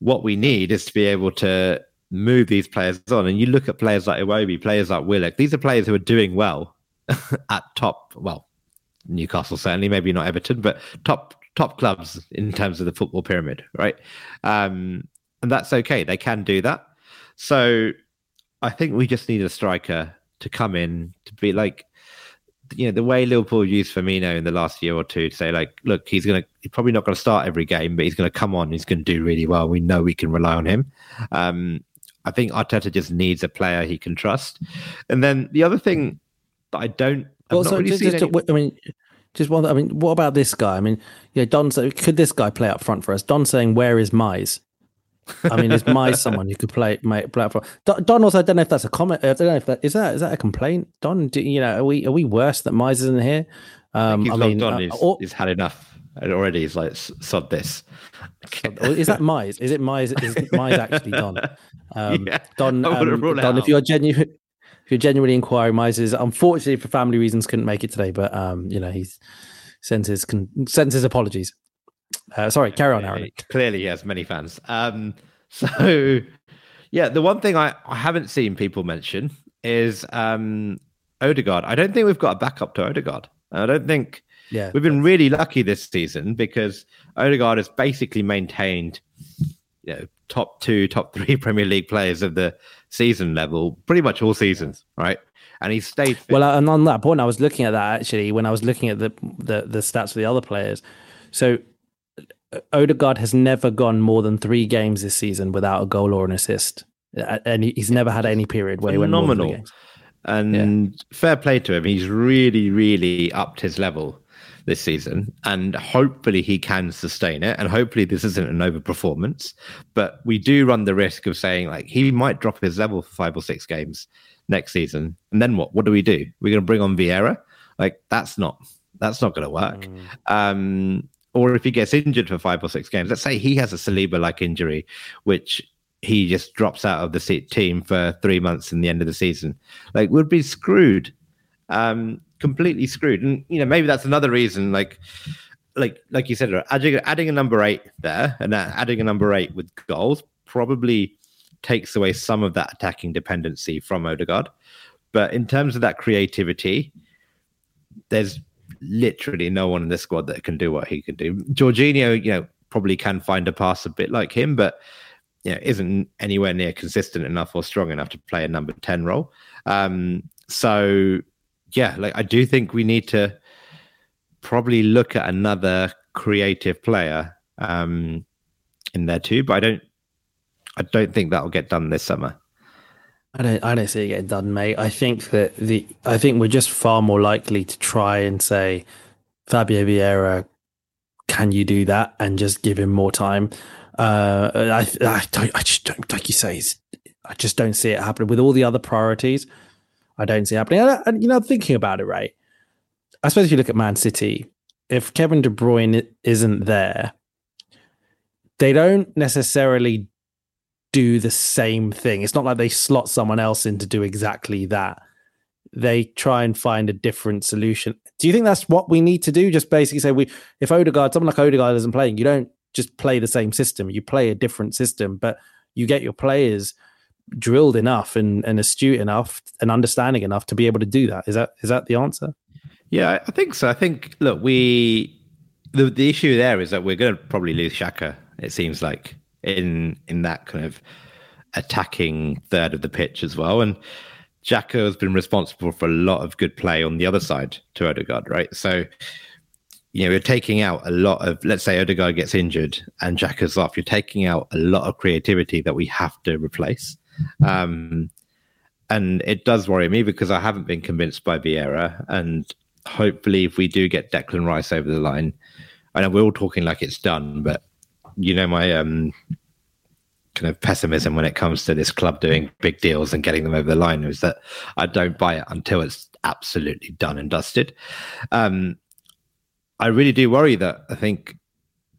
what we need is to be able to move these players on. And you look at players like Iwobi, players like Willock. These are players who are doing well at top, well, Newcastle certainly, maybe not Everton, but top top clubs in terms of the football pyramid, right? Um, and that's okay. They can do that. So I think we just need a striker to come in to be like, you know, the way Liverpool used Firmino in the last year or two to say, like, look, he's gonna he's probably not to start every game, but he's to come on. He's to do really well. We know we can rely on him. Um, I think Arteta just needs a player he can trust. And then the other thing that I don't. Well, so really just, just any... I mean, just one. I mean, what about this guy? I mean, yeah, Don. Said, Could this guy play up front for us? Don saying, "Where is Mize?" I mean, is Mize someone who could play play up front? Don also, I don't know if that's a comment. I don't know if that is that is that a complaint. Don, do, you know, are we are we worse that Mize isn't here? Um, I, I mean, uh, he's, or, he's had enough already. He's like sod this. is that Mize? Is it Mize? Is Mize actually Don? Um, yeah, Don, um, Don if you're genuine, if you're genuinely inquiring, Mises, unfortunately for family reasons, couldn't make it today, but um, you know, he's sends his con- sends his apologies. Uh, sorry, carry on, Aaron. Clearly, he has many fans. Um, so, yeah, the one thing I, I haven't seen people mention is um, Odegaard. I don't think we've got a backup to Odegaard. I don't think. Yeah, we've been really lucky this season because Odegaard has basically maintained, you know, top two, top three Premier League players of the season level pretty much all seasons, right? And he stayed. Fit. Well, and on that point, I was looking at that actually when I was looking at the the, the stats for the other players. So Odegaard has never gone more than three games this season without a goal or an assist, and he's never had any period where Phenomenal. he went more than three games. And yeah. fair play to him. He's really, really upped his level this season, and hopefully he can sustain it. And hopefully this isn't an overperformance, but we do run the risk of saying like he might drop his level for five or six games next season, and then what? What do we do? We're going to bring on Vieira? Like that's not that's not going to work. Mm. Um, or if he gets injured for five or six games, let's say he has a Saliba-like injury, which he just drops out of the team for three months in the end of the season, like we'd be screwed. Um, completely screwed. And you know, maybe that's another reason. Like, like, like you said, adding adding a number eight there and adding a number eight with goals probably takes away some of that attacking dependency from Odegaard. But in terms of that creativity, there's literally no one in this squad that can do what he can do. Jorginho, you know, probably can find a pass a bit like him, but you know, isn't anywhere near consistent enough or strong enough to play a number 10 role. Um, so yeah, like I do think we need to probably look at another creative player um, in there too. But I don't, I don't think that'll get done this summer. I don't, I don't see it getting done, mate. I think that the, I think we're just far more likely to try and say, Fabio Vieira, can you do that, and just give him more time. Uh, I, I don't, I just don't, like you say, I just don't see it happening with all the other priorities. I don't see it happening. And, and, you know, thinking about it, right? I suppose if you look at Man City, if Kevin De Bruyne isn't there, they don't necessarily do the same thing. It's not like they slot someone else in to do exactly that. They try and find a different solution. Do you think that's what we need to do? Just basically say we, if Odegaard, someone like Odegaard isn't playing, you don't just play the same system. You play a different system, but you get your players drilled enough and, and astute enough and understanding enough to be able to do that. Is that is that the answer? Yeah, I think so. I think look, we the the issue there is that we're going to probably lose Xhaka. It seems like in in that kind of attacking third of the pitch as well, and Xhaka has been responsible for a lot of good play on the other side to Odegaard, right? So you know, you're taking out a lot of, let's say Odegaard gets injured and Xhaka's off, you're taking out a lot of creativity that we have to replace. Um, and it does worry me because I haven't been convinced by Vieira. And hopefully, if we do get Declan Rice over the line, I know we're all talking like it's done, but you know my um, kind of pessimism when it comes to this club doing big deals and getting them over the line is that I don't buy it until it's absolutely done and dusted. Um, I really do worry that I think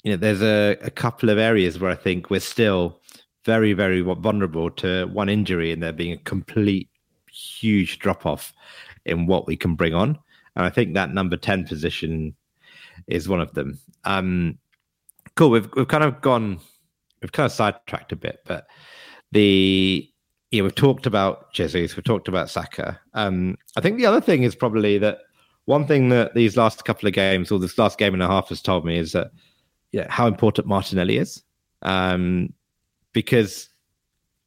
you know there's a, a couple of areas where I think we're still very, very vulnerable to one injury and there being a complete huge drop off in what we can bring on. And I think that number 10 position is one of them. Um, cool. We've, we've kind of gone, we've kind of sidetracked a bit, but the, you know, we've talked about Jesus, we've talked about Saka. Um, I think the other thing is probably that one thing that these last couple of games or this last game and a half has told me is that, yeah, how important Martinelli is. Um, because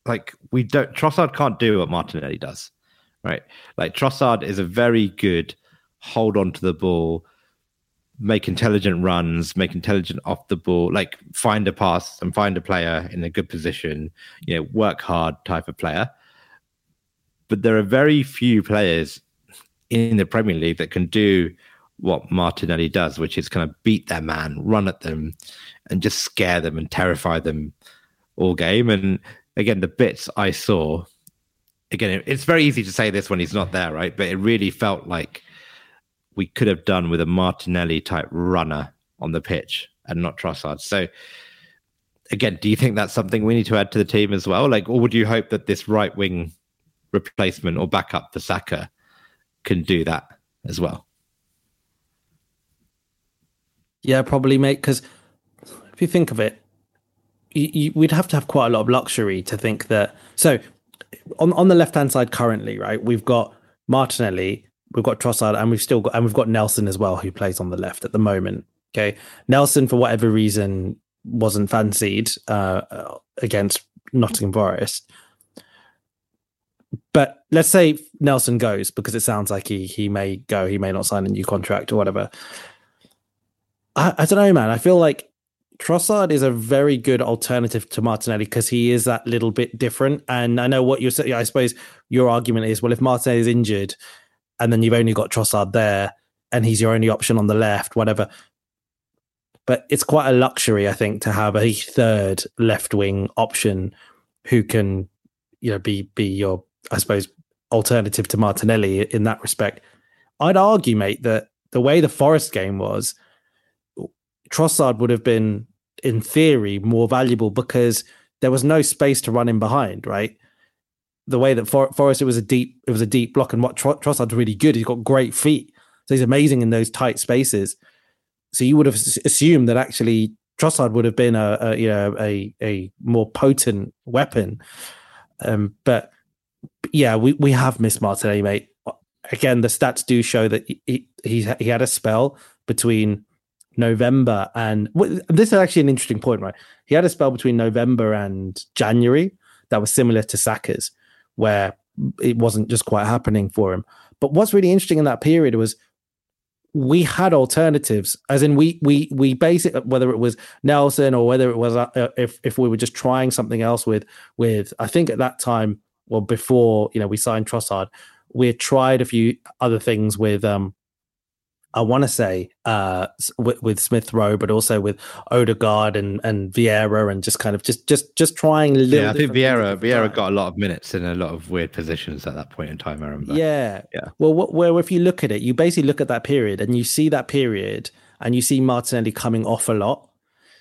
like we don't Trossard can't do what Martinelli does, right? Like Trossard is a very good hold on to the ball, make intelligent runs, make intelligent off the ball, like find a pass and find a player in a good position, you know, work hard type of player. But there are very few players in the Premier League that can do what Martinelli does, which is kind of beat their man, run at them, and just scare them and terrify them all game. And again, the bits I saw, again, it's very easy to say this when he's not there, right? But it really felt like we could have done with a Martinelli type runner on the pitch and not Trossard. So, again, do you think that's something we need to add to the team as well? Like, or would you hope that this right wing replacement or backup for Saka can do that as well? Yeah, probably, mate. Because if you think of it, you, you, we'd have to have quite a lot of luxury to think that. So, on on the left hand side currently, right, we've got Martinelli, we've got Trossard, and we've still got and we've got Nelson as well, who plays on the left at the moment. Okay, Nelson for whatever reason wasn't fancied uh, against Nottingham Forest. But let's say Nelson goes because it sounds like he he may go, he may not sign a new contract or whatever. I, I don't know, man. I feel like Trossard is a very good alternative to Martinelli because he is that little bit different. And I know what you're saying. I suppose your argument is, well, if Martinelli is injured and then you've only got Trossard there and he's your only option on the left, whatever. But it's quite a luxury, I think, to have a third left wing option who can, you know, be be your, I suppose, alternative to Martinelli in that respect. I'd argue, mate, that the way the Forest game was, Trossard would have been, in theory, more valuable because there was no space to run in behind, right? The way that For- Forest it was a deep, it was a deep block, and what Tr- Trossard's really good. He's got great feet, so he's amazing in those tight spaces. So you would have assumed that actually Trossard would have been a, a you know a a more potent weapon, um, but yeah, we we have missed Martinelli, mate. Again, the stats do show that he he, he had a spell between November and this is actually an interesting point, right? He had a spell between November and January that was similar to Saka's, where it wasn't just quite happening for him. But what's really interesting in that period was we had alternatives, as in we we we basically whether it was Nelson or whether it was uh, if if we were just trying something else with with I think at that time well before you know we signed Trossard, we had tried a few other things with um I want to say uh, with, with, Smith Rowe, but also with Odegaard and and Vieira, and just kind of just just just trying. yeah, I think Vieira Vieira got a lot of minutes in a lot of weird positions at that point in time. I remember. Yeah, yeah. Well, what, where if you look at it, you basically look at that period, and you see that period, and you see Martinelli coming off a lot.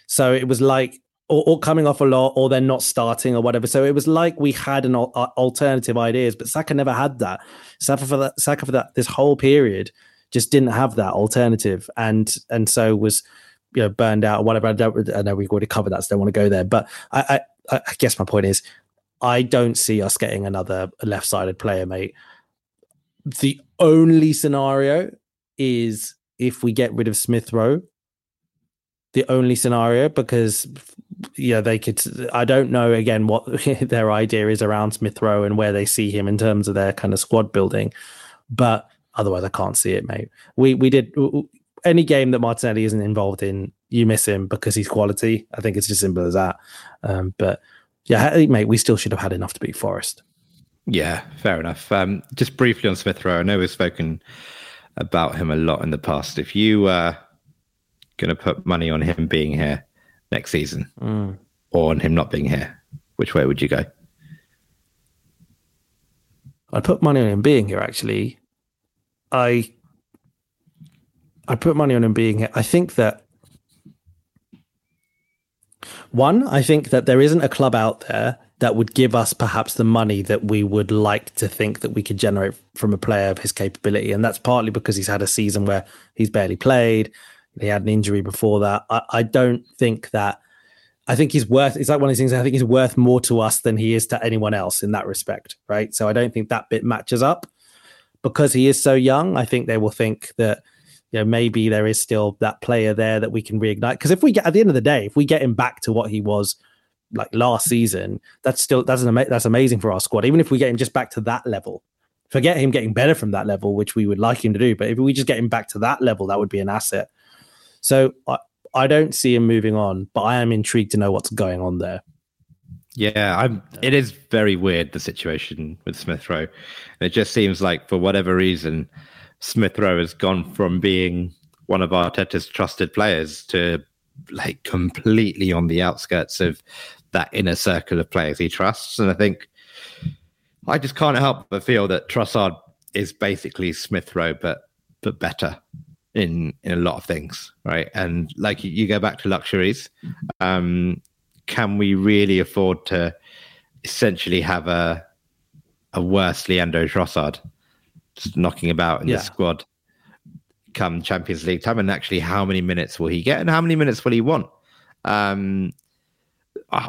So it was like or, or, coming off a lot, or they're not starting, or whatever. So it was like we had an alternative ideas, but Saka never had that. Saka for that, Saka for that this whole period just didn't have that alternative, and and so was you know burned out or whatever. I don't. I know we've already covered that, so don't want to go there. But I, I, I guess my point is, I don't see us getting another left-sided player, mate. The only scenario is if we get rid of Smith Rowe. The only scenario because yeah, they could. I don't know again what their idea is around Smith Rowe and where they see him in terms of their kind of squad building, but Otherwise, I can't see it, mate. We we did any game that Martinelli isn't involved in, you miss him because he's quality. I think it's as simple as that. Um, but yeah, mate, we still should have had enough to beat Forest. Yeah, fair enough. Um, just briefly on Smith Rowe, I know we've spoken about him a lot in the past. If you are going to put money on him being here next season mm. or on him not being here, which way would you go? I'd put money on him being here. Actually, I I put money on him being here. I think that one, I think that there isn't a club out there that would give us perhaps the money that we would like to think that we could generate from a player of his capability. And that's partly because he's had a season where he's barely played. He had an injury before that. I, I don't think that I think he's worth. It's like one of these things. I think he's worth more to us than he is to anyone else in that respect, right? So I don't think that bit matches up because he is so young. I think they will think that you know maybe there is still that player there that we can reignite. Because if we get at the end of the day, if we get him back to what he was like last season, that's still that's an ama- that's amazing for our squad. Even if we get him just back to that level, forget him getting better from that level, which we would like him to do. But if we just get him back to that level, that would be an asset. So I don't see him moving on, but I am intrigued to know what's going on there. Yeah, I'm. It is very weird the situation with Smith Rowe. It just seems like for whatever reason, Smith Rowe has gone from being one of Arteta's trusted players to like completely on the outskirts of that inner circle of players he trusts. And I think I just can't help but feel that Trossard is basically Smith Rowe, but but better in in a lot of things, right? And like you, go back to luxuries, um, can we really afford to essentially have a a worse Leandro Trossard just knocking about in yeah. the squad come Champions League time? And actually, how many minutes will he get, and how many minutes will he want? Um,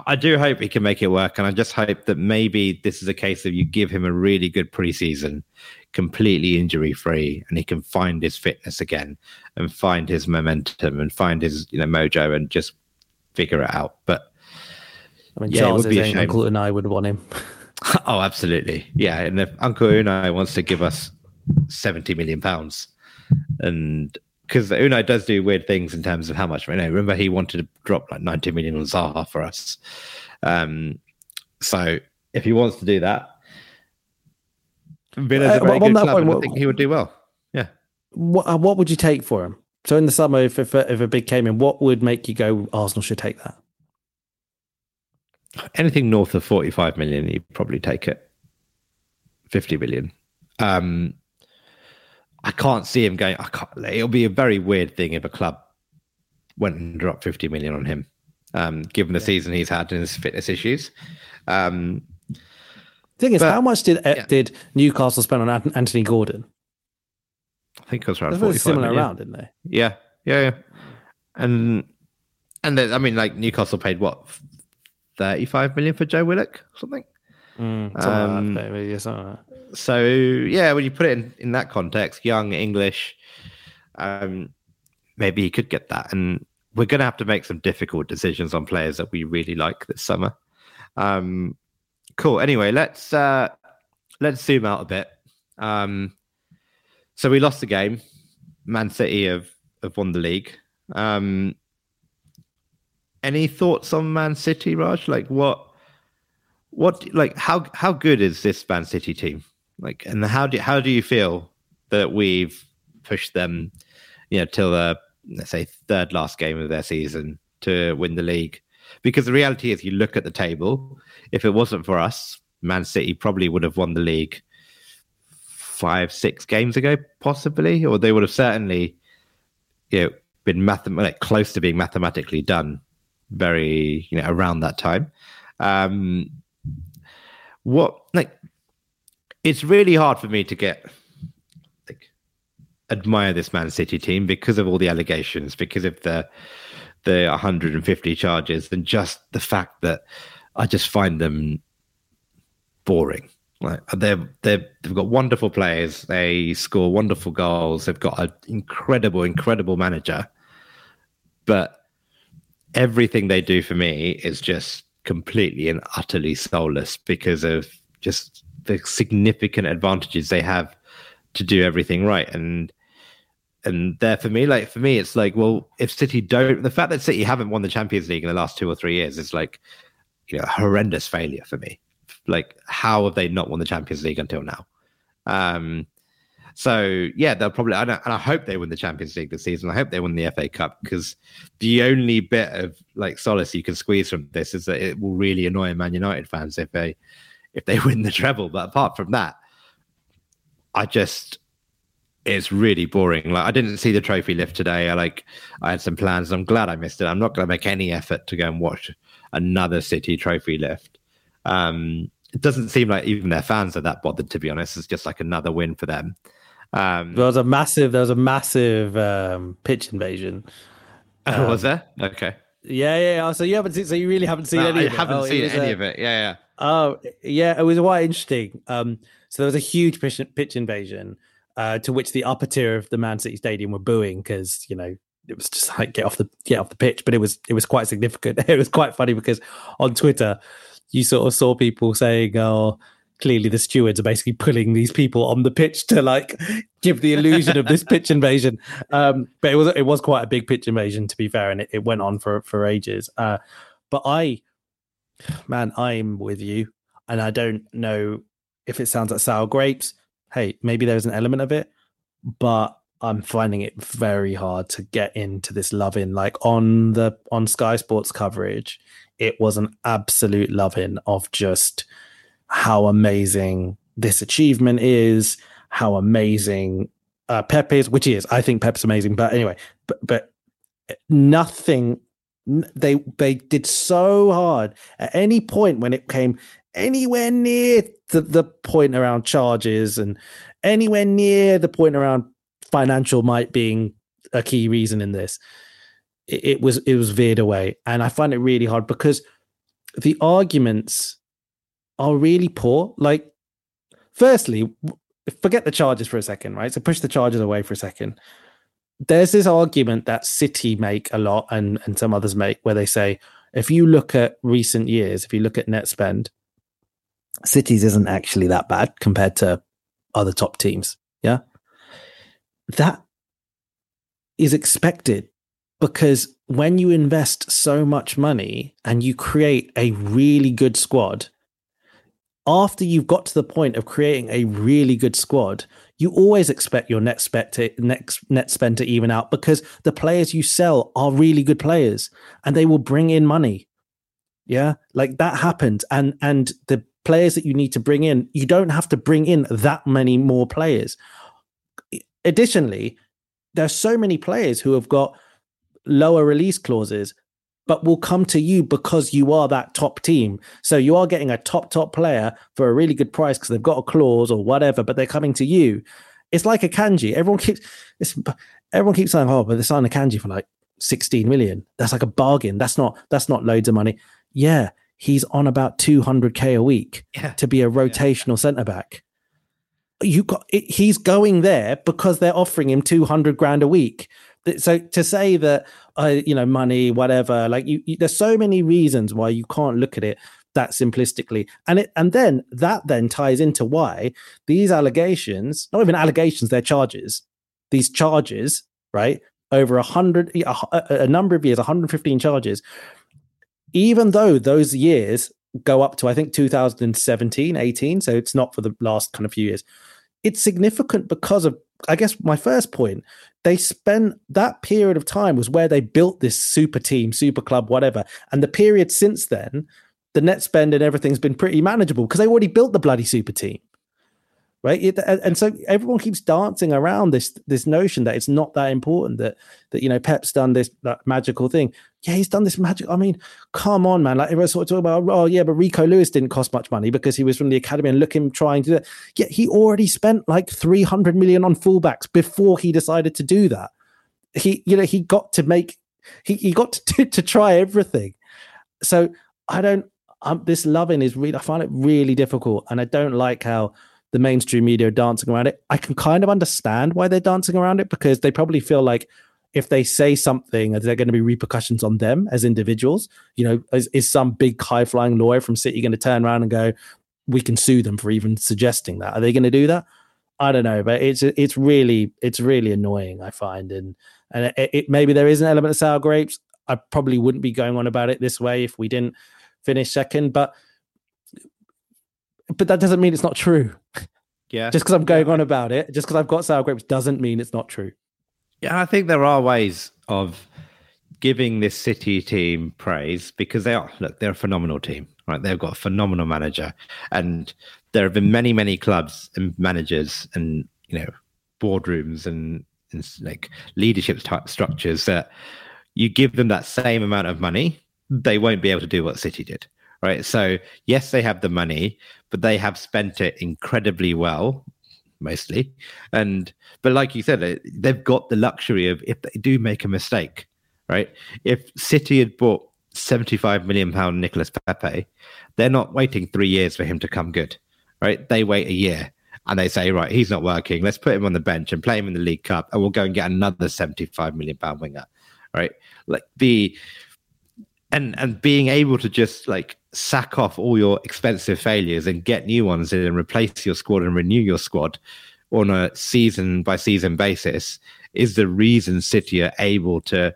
I do hope he can make it work, and I just hope that maybe this is a case of you give him a really good preseason, completely injury free, and he can find his fitness again, and find his momentum, and find his you know mojo, and just figure it out. But I mean, yeah, Charles is Uncle Unai would want him. oh, absolutely, yeah. And if Uncle Unai wants to give us seventy million pounds, and because Unai does do weird things in terms of how much. I know. Remember, he wanted to drop like 90 million on Zaha for us. Um, so if he wants to do that, Villa's uh, a very good club, point, what, I think he would do well. Yeah. What uh, What would you take for him? So in the summer, if, if if a big came in, what would make you go Arsenal should take that? Anything north of 45 million, you'd probably take it. 50 million. Um, I can't see him going. I can't. It'll be a very weird thing if a club went and dropped 50 million on him, um, given the yeah. season he's had and his fitness issues. Um, thing is, but, how much did yeah. did Newcastle spend on Anthony Gordon? I think it was around forty similar million. around, didn't they? Yeah, yeah, yeah. And and then, I mean, like Newcastle paid what thirty five million for Joe Willock or something. Mm, um, like that, yeah, something like so yeah, when you put it in, in that context, young English, um, maybe he could get that. And we're going to have to make some difficult decisions on players that we really like this summer. Um, cool. Anyway, let's uh, let's zoom out a bit. Um, so we lost the game. Man City have have won the league. Um, any thoughts on Man City, Raj? Like what? What like how how good is this Man City team? Like, and how do how do you feel that we've pushed them, you know, till the let's say third last game of their season to win the league? Because the reality is, you look at the table. If it wasn't for us, Man City probably would have won the league five, six games ago, possibly, or they would have certainly, you know, been mathemat- close to being mathematically done very, you know, around that time. Um, what like it's really hard for me to get like admire this Man City team because of all the allegations, because of the the 150 charges, and just the fact that I just find them boring. Like they're they they've got wonderful players, they score wonderful goals, they've got an incredible, incredible manager, but everything they do for me is just completely and utterly soulless because of just the significant advantages they have to do everything right. And and there for me, like for me, it's like, well, if City don't, the fact that City haven't won the Champions League in the last two or three years is like, you know, horrendous failure for me. Like, how have they not won the Champions League until now? Um, so yeah, they'll probably, I, and I hope they win the Champions League this season. I hope they win the FA Cup because the only bit of like solace you can squeeze from this is that it will really annoy Man United fans if they if they win the treble. But apart from that, I just it's really boring. Like I didn't see the trophy lift today. I like I had some plans. I'm glad I missed it. I'm not going to make any effort to go and watch another City trophy lift. Um, it doesn't seem like even their fans are that bothered. To be honest, it's just like another win for them. Um, there was a massive, there was a massive um, pitch invasion. Um, was there? Okay. Yeah, yeah. So you haven't seen, so you really haven't seen no, any. I haven't oh, seen any of it. Yeah, yeah. Oh, yeah. It was quite interesting. Um, so there was a huge pitch, pitch invasion, uh, to which the upper tier of the Man City Stadium were booing because you know it was just like get off the get off the pitch. But it was it was quite significant. It was quite funny because on Twitter you sort of saw people saying, "Oh." Clearly the stewards are basically pulling these people on the pitch to like give the illusion of this pitch invasion. Um, but it was it was quite a big pitch invasion to be fair, and it, it went on for for ages. Uh, but I, man, I'm with you, and I don't know if it sounds like sour grapes. Hey, maybe there's an element of it, but I'm finding it very hard to get into this love in. Like on the on Sky Sports coverage, it was an absolute love in of just how amazing this achievement is, how amazing uh, Pep is, which is, I think Pep's amazing. But anyway, but, but nothing. They they did so hard at any point when it came anywhere near the, the point around charges and anywhere near the point around financial might being a key reason in this. It, it was it was veered away, and I find it really hard because the arguments are really poor. Like, firstly, forget the charges for a second, right? So push the charges away for a second. There's this argument that City make a lot and, and some others make where they say, if you look at recent years, if you look at net spend, Cities isn't actually that bad compared to other top teams. Yeah. That is expected because when you invest so much money and you create a really good squad, after you've got to the point of creating a really good squad, you always expect your net spend to next net spend to even out because the players you sell are really good players and they will bring in money. Yeah, like that happens, and and the players that you need to bring in, you don't have to bring in that many more players. Additionally, there's so many players who have got lower release clauses but will come to you because you are that top team. So you are getting a top, top player for a really good price because they've got a clause or whatever, but they're coming to you. It's like Akanji. Everyone keeps everyone keeps saying, "Oh, but they signed kanji for like 16 million. That's like a bargain. That's not that's not loads of money." Yeah, he's on about 200k a week yeah. to be a rotational yeah. centre back. You got he's going there because they're offering him 200 grand a week. So to say that uh, you know, money, whatever. Like you, you, there's so many reasons why you can't look at it that simplistically. And it, and then that then ties into why these allegations, not even allegations, they're charges. These charges, right, over a hundred, a, a number of years, 115 charges. Even though those years go up to I think 2017, 18, so it's not for the last kind of few years. It's significant because of I guess my first point they spent that period of time was where they built this super team, super club, whatever. And the period since then, the net spend and everything's been pretty manageable because they already built the bloody super team right? It, and so everyone keeps dancing around this this notion that it's not that important that that you know Pep's done this magical thing. Yeah, he's done this magic. I mean, come on, man! Like everyone's sort of talking about, oh yeah, but Rico Lewis didn't cost much money because he was from the academy, and look him trying to do that. Yeah, he already spent like three hundred million on fullbacks before he decided to do that. He, you know, he got to make he he got to to try everything. So I don't. Um, this loving is really. I find it really difficult, and I don't like how the mainstream media are dancing around it. I can kind of understand why they're dancing around it because they probably feel like if they say something, are there going to be repercussions on them as individuals? You know, is, is some big high flying lawyer from City going to turn around and go, we can sue them for even suggesting that? Are they going to do that? I don't know, but it's it's really it's really annoying. I find, and and it, it, maybe there is an element of sour grapes. I probably wouldn't be going on about it this way if we didn't finish second, but but that doesn't mean it's not true. Yeah, just because I'm going on about it, just because I've got sour grapes, doesn't mean it's not true. Yeah, I think there are ways of giving this City team praise because they are look, they're a phenomenal team, right? They've got a phenomenal manager, and there have been many, many clubs and managers and you know boardrooms and, and like leadership type structures that you give them that same amount of money, they won't be able to do what City did, right? So yes, they have the money, but they have spent it incredibly well mostly and but like you said they've got the luxury of if they do make a mistake right if city had bought 75 million pound nicholas pepe they're not waiting three years for him to come good right? They wait a year and they say, right, he's not working. Let's put him on the bench and play him in the League Cup, and we'll go and get another seventy-five million pound winger, right? Like the and and being able to just like sack off all your expensive failures and get new ones in and replace your squad and renew your squad on a season by season basis is the reason City are able to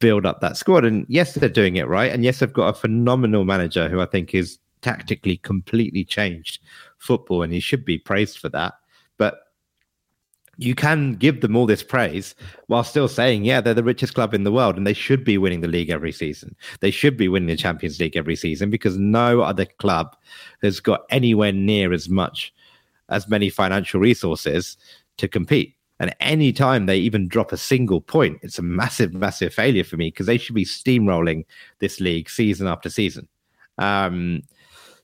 build up that squad. And yes, they're doing it right. And yes, they've got a phenomenal manager who I think is tactically completely changed football, and he should be praised for that. You can give them all this praise while still saying, yeah, they're the richest club in the world and they should be winning the league every season. They should be winning the Champions League every season because no other club has got anywhere near as much, as many financial resources to compete. And any time they even drop a single point, it's a massive, massive failure for me because they should be steamrolling this league season after season. Um,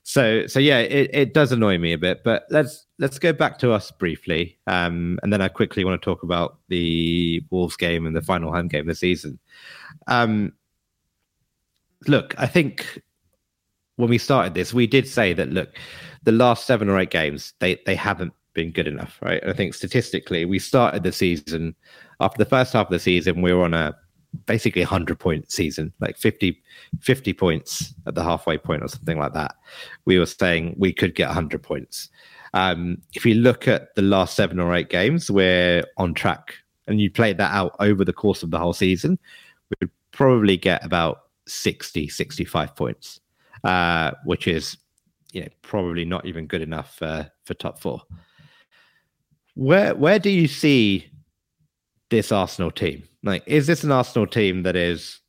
so so yeah, it, it does annoy me a bit. But let's let's go back to us briefly, um, and then I quickly want to talk about the Wolves game and the final home game of the season. Um, look, I think when we started this, we did say that look, the last seven or eight games they they haven't been good enough, right? I think statistically, we started the season after the first half of the season, we were on a basically 100 point season, like 50, 50 points at the halfway point or something like that. We were saying we could get 100 points. Um, if you look at the last seven or eight games, we're on track and you play that out over the course of the whole season, we'd probably get about 60, 65 points, uh, which is you know, probably not even good enough uh, for top four. Where where do you see this Arsenal team? Like, is this an Arsenal team that is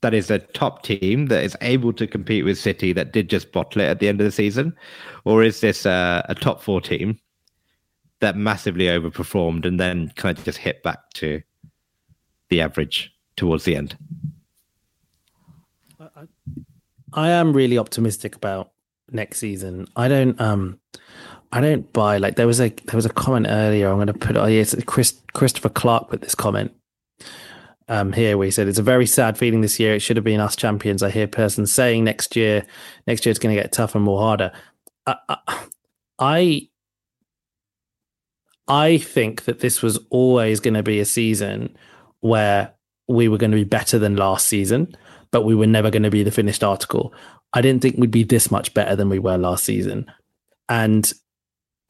that is a top team that is able to compete with City that did just bottle it at the end of the season, or is this a, a top four team that massively overperformed and then kind of just hit back to the average towards the end? I, I am really optimistic about next season. I don't um I don't buy like there was a there was a comment earlier. I'm going to put oh it's Chris Christopher Clark with this comment um, here he said it's a very sad feeling this year. It should have been us champions. I hear persons saying next year next year it's going to get tougher and more harder. I, I I think that this was always going to be a season where we were going to be better than last season, but we were never going to be the finished article. I didn't think we'd be this much better than we were last season. And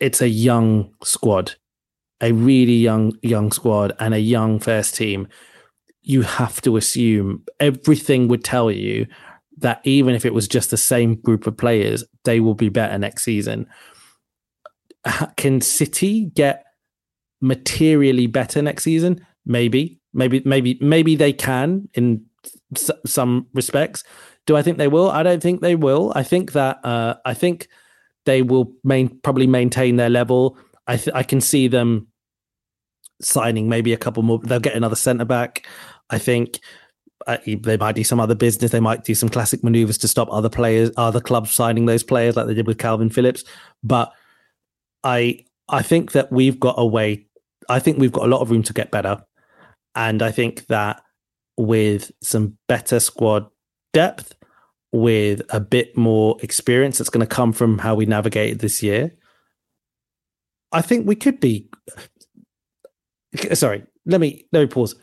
it's a young squad, a really young young squad, and a young first team. You have to assume everything would tell you that even if it was just the same group of players, they will be better next season. Can City get materially better next season? Maybe, maybe, maybe, maybe they can in s- some respects. Do I think they will? I don't think they will. I think that uh, I think they will main, probably maintain their level. I th- I can see them signing maybe a couple more. They'll get another centre back. I think uh, they might do some other business. They might do some classic maneuvers to stop other players, other clubs signing those players, like they did with Calvin Phillips. But I I think that we've got a way. I think we've got a lot of room to get better, and I think that with some better squad depth with a bit more experience that's going to come from how we navigated this year, I think we could be. Sorry, let me let me pause.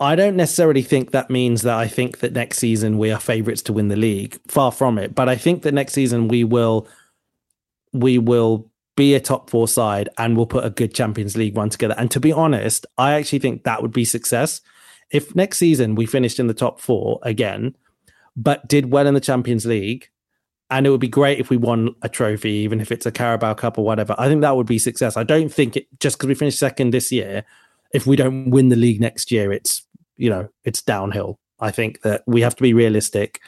I don't necessarily think that means that I think that next season we are favourites to win the league. Far from it. But I think that next season we will we will be a top four side, and we'll put a good Champions League run together. And to be honest, I actually think that would be success. If next season we finished in the top four again, but did well in the Champions League, and it would be great if we won a trophy, even if it's a Carabao Cup or whatever. I think that would be success. I don't think it just because we finished second this year, if we don't win the league next year, it's you know it's downhill. I think that we have to be realistic,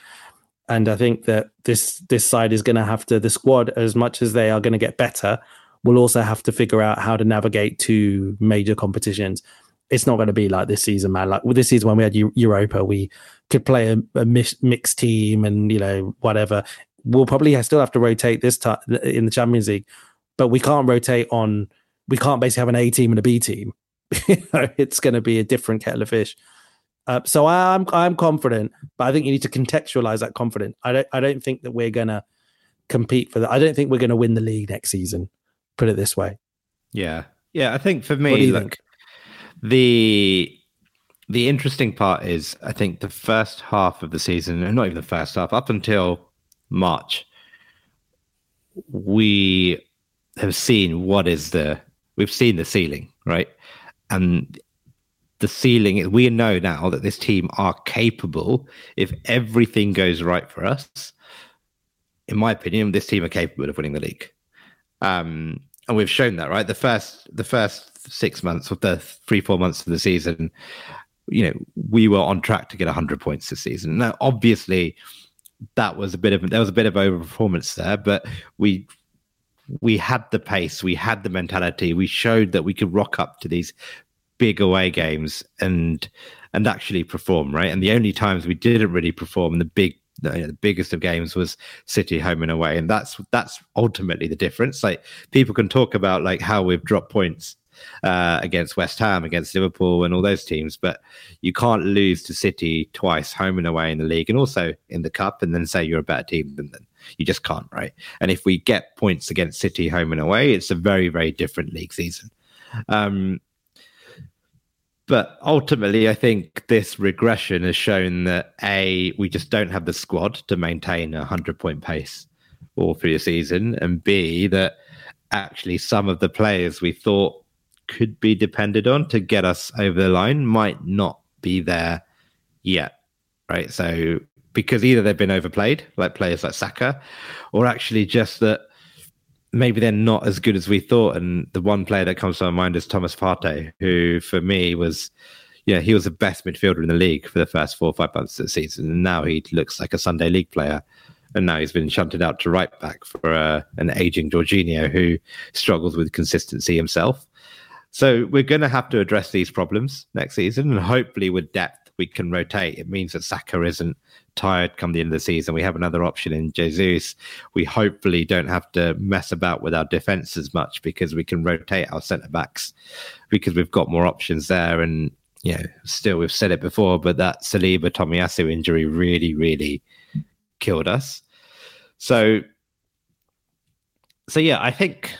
and I think that this this side is going to have to the squad as much as they are going to get better. Will also have to figure out how to navigate to major competitions. It's not going to be like this season, man. Like with this season when we had Europa, we could play a, a mixed team and you know whatever we'll probably still have to rotate this time in the Champions League, but we can't rotate on. We can't basically have an A team and a B team. it's going to be a different kettle of fish. Uh, so I'm I'm confident, but I think you need to contextualize that confidence. I don't I don't think that we're going to compete for that. I don't think we're going to win the league next season. Put it this way. Yeah, yeah. I think for me, look, think? the the interesting part is I think the first half of the season, and not even the first half, up until March, we have seen what is the we've seen the ceiling, right? And the ceiling we know now that this team are capable. If everything goes right for us in my opinion this team are capable of winning the league. Um, and we've shown that right? The first the first six months or the three four months of the season you know we were on track to get 100 points this season. Now obviously that was a bit of there was a bit of overperformance there, but we we had the pace, we had the mentality, we showed that we could rock up to these big away games and and actually perform right. And the only times we didn't really perform in the big you know, the biggest of games was City home and away, and that's that's ultimately the difference. Like people can talk about like how we've dropped points uh, against West Ham, against Liverpool, and all those teams. But you can't lose to City twice, home and away in the league, and also in the cup, and then say you're a better team than them. You just can't, right? And if we get points against City, home and away, it's a very, very different league season. Um, but ultimately, I think this regression has shown that a we just don't have the squad to maintain a hundred point pace all through the season, and b that actually some of the players we thought could be depended on to get us over the line might not be there yet, right? So because either they've been overplayed, like players like Saka, or actually just that maybe they're not as good as we thought. And the one player that comes to my mind is Thomas Partey, who for me was, yeah, he was the best midfielder in the league for the first four or five months of the season, and now he looks like a Sunday league player. And now he's been shunted out to right back for uh, an aging Jorginho who struggles with consistency himself. So we're going to have to address these problems next season, and hopefully with depth we can rotate. It means that Saka isn't tired come the end of the season. We have another option in Jesus. We hopefully don't have to mess about with our defense as much because we can rotate our centre backs because we've got more options there. And you know, still we've said it before, but that Saliba Tomiyasu injury really, really killed us. So, so yeah, I think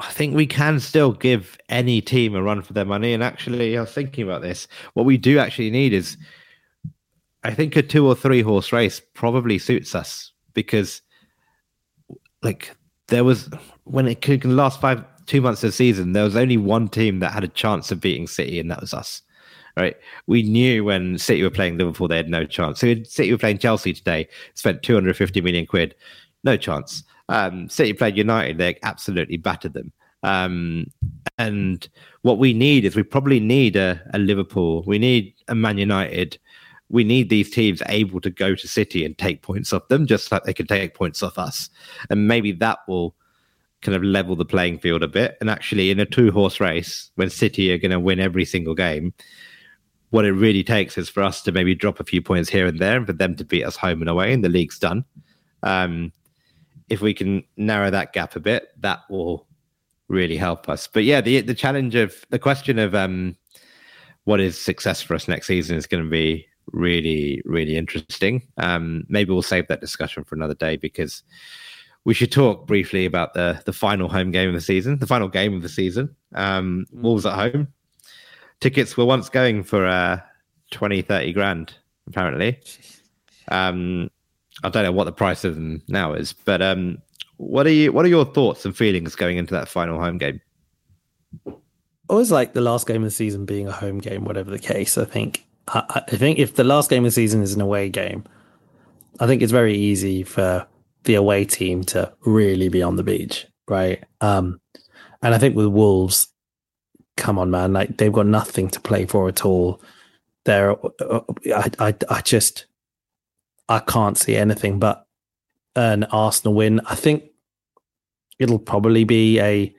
I think we can still give any team a run for their money. And actually, I was thinking about this. What we do actually need is, I think, a two or three horse race probably suits us because, like, there was when it could last five two months of the season, there was only one team that had a chance of beating City, and that was us. Right? We knew when City were playing Liverpool, they had no chance. So City were playing Chelsea today, spent 250 million quid, no chance. Um, City played United; they absolutely battered them. Um, and what we need is we probably need a, a Liverpool, we need a Man United, we need these teams able to go to City and take points off them, just like they can take points off us. And maybe that will kind of level the playing field a bit. And actually, in a two horse race, when City are going to win every single game, what it really takes is for us to maybe drop a few points here and there and for them to beat us home and away, and the league's done. Um, if we can narrow that gap a bit, that will really help us. But yeah, the the challenge of the question of um, what is success for us next season is going to be really really interesting. Um, maybe we'll save that discussion for another day because we should talk briefly about the the final home game of the season, the final game of the season. Um, Wolves at home. Tickets were once going for uh, 20, 30 grand, apparently. Um, I don't know what the price of them now is, but um, what are you? What are your thoughts and feelings going into that final home game? always like the last game of the season being a home game, whatever the case. I think I, I, think if the last game of the season is an away game, I think it's very easy for the away team to really be on the beach, right? Um, and I think with Wolves, come on, man, like they've got nothing to play for at all. They're, uh, I, I, I just, I can't see anything but an Arsenal win. I think it'll probably be a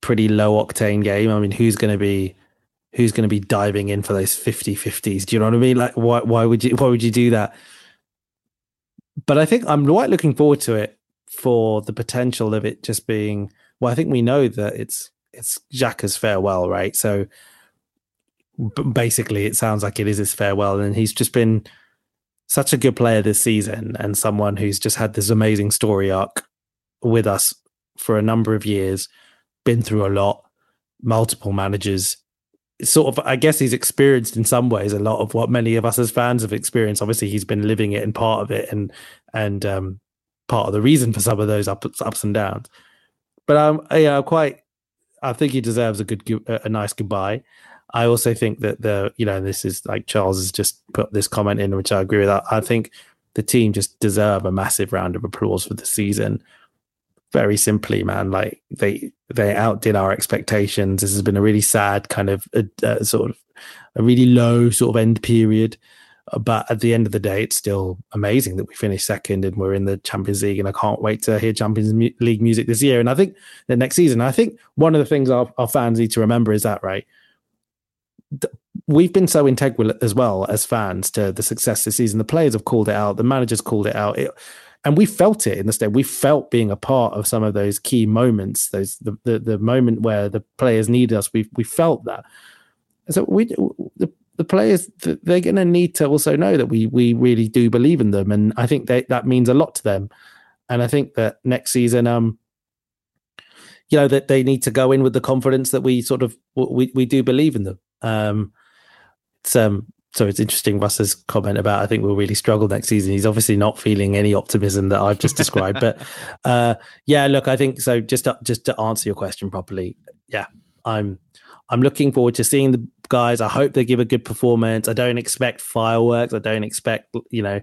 pretty low octane game. I mean, who's going to be who's going to be diving in for those 50 50s? Do you know what I mean? Like, why why would you why would you do that? But I think I'm quite looking forward to it for the potential of it just being. Well, I think we know that it's it's Xhaka's farewell, right? So basically, it sounds like it is his farewell, and he's just been such a good player this season and someone who's just had this amazing story arc with us for a number of years been through a lot, multiple managers. Sort of, I guess he's experienced in some ways a lot of what many of us as fans have experienced. Obviously, he's been living it and part of it, and and um, part of the reason for some of those ups ups and downs. But um, yeah, quite. I think he deserves a good, a nice goodbye. I also think that the, you know, this is like Charles has just put this comment in, which I agree with. I think the team just deserve a massive round of applause for the season very simply, man, like they they outdid our expectations. This has been a really sad kind of a, a sort of a really low sort of end period. Uh, but at the end of the day, it's still amazing that we finished second and we're in the Champions League. And I can't wait to hear Champions League music this year. And I think the next season, I think one of the things our, our fans need to remember is that, right? We've been so integral as well as fans to the success this season. The players have called it out, the managers called it out. It, and we felt it in the state. We felt being a part of some of those key moments. Those the the, the moment where the players need us. We we felt that. So we the the players they're going to need to also know that we we really do believe in them, and I think that that means a lot to them. And I think that next season, um, you know, that they need to go in with the confidence that we sort of we we do believe in them. Um, it's um so it's interesting Russ's comment about I think we'll really struggle next season. He's obviously not feeling any optimism that I've just described. but uh, yeah, look, I think so. Just to, just to answer your question properly, yeah, I'm I'm looking forward to seeing the guys. I hope they give a good performance. I don't expect fireworks. I don't expect you know,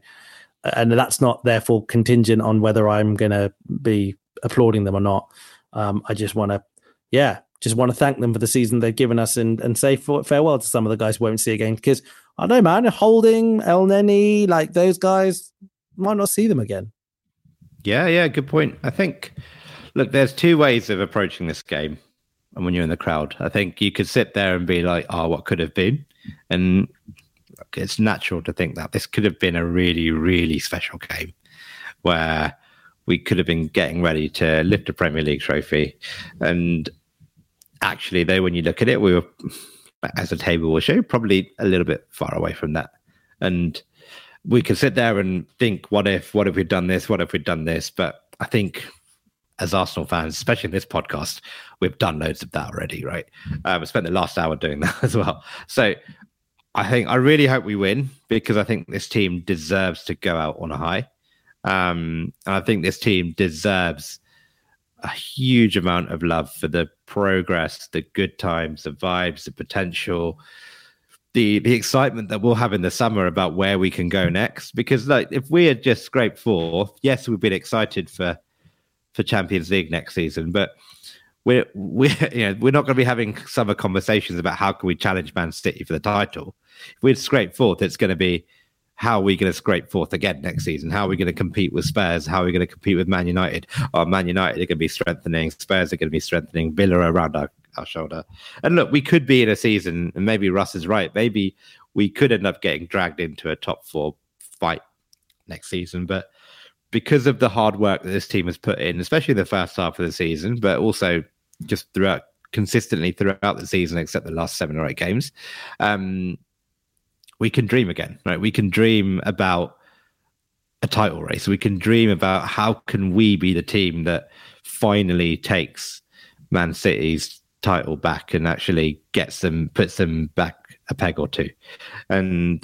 and that's not therefore contingent on whether I'm going to be applauding them or not. Um, I just want to, yeah, just want to thank them for the season they've given us and and say farewell to some of the guys we won't see again because I know, man. Holding, El Elneny, like those guys, might not see them again. Yeah, yeah, good point. I think, look, there's two ways of approaching this game. And when you're in the crowd, I think you could sit there and be like, oh, what could have been? And it's natural to think that this could have been a really, really special game where we could have been getting ready to lift a Premier League trophy. And actually, though, when you look at it, we were as a table will show, probably a little bit far away from that. And we could sit there and think, what if, what if we'd done this? What if we'd done this? But I think as Arsenal fans, especially in this podcast, we've done loads of that already, right? Um, I spent the last hour doing that as well. So I think I really hope we win because I think this team deserves to go out on a high. Um, and I think this team deserves a huge amount of love for the progress, the good times, the vibes, the potential, the the excitement that we'll have in the summer about where we can go next. Because like if we had just scraped fourth, yes, we've been excited for for Champions League next season, but we're we're you know we're not going to be having summer conversations about how can we challenge Man City for the title. If we'd scraped fourth, it's going to be how are we going to scrape fourth again next season? How are we going to compete with Spurs? How are we going to compete with Man United? Oh, Man United are going to be strengthening. Spurs are going to be strengthening. Villa around our, our shoulder. And look, we could be in a season, and maybe Russ is right. Maybe we could end up getting dragged into a top four fight next season. But because of the hard work that this team has put in, especially the first half of the season, but also just throughout consistently throughout the season, except the last seven or eight games, um, we can dream again, right? We can dream about a title race. We can dream about how can we be the team that finally takes Man City's title back and actually gets them, puts them back a peg or two. And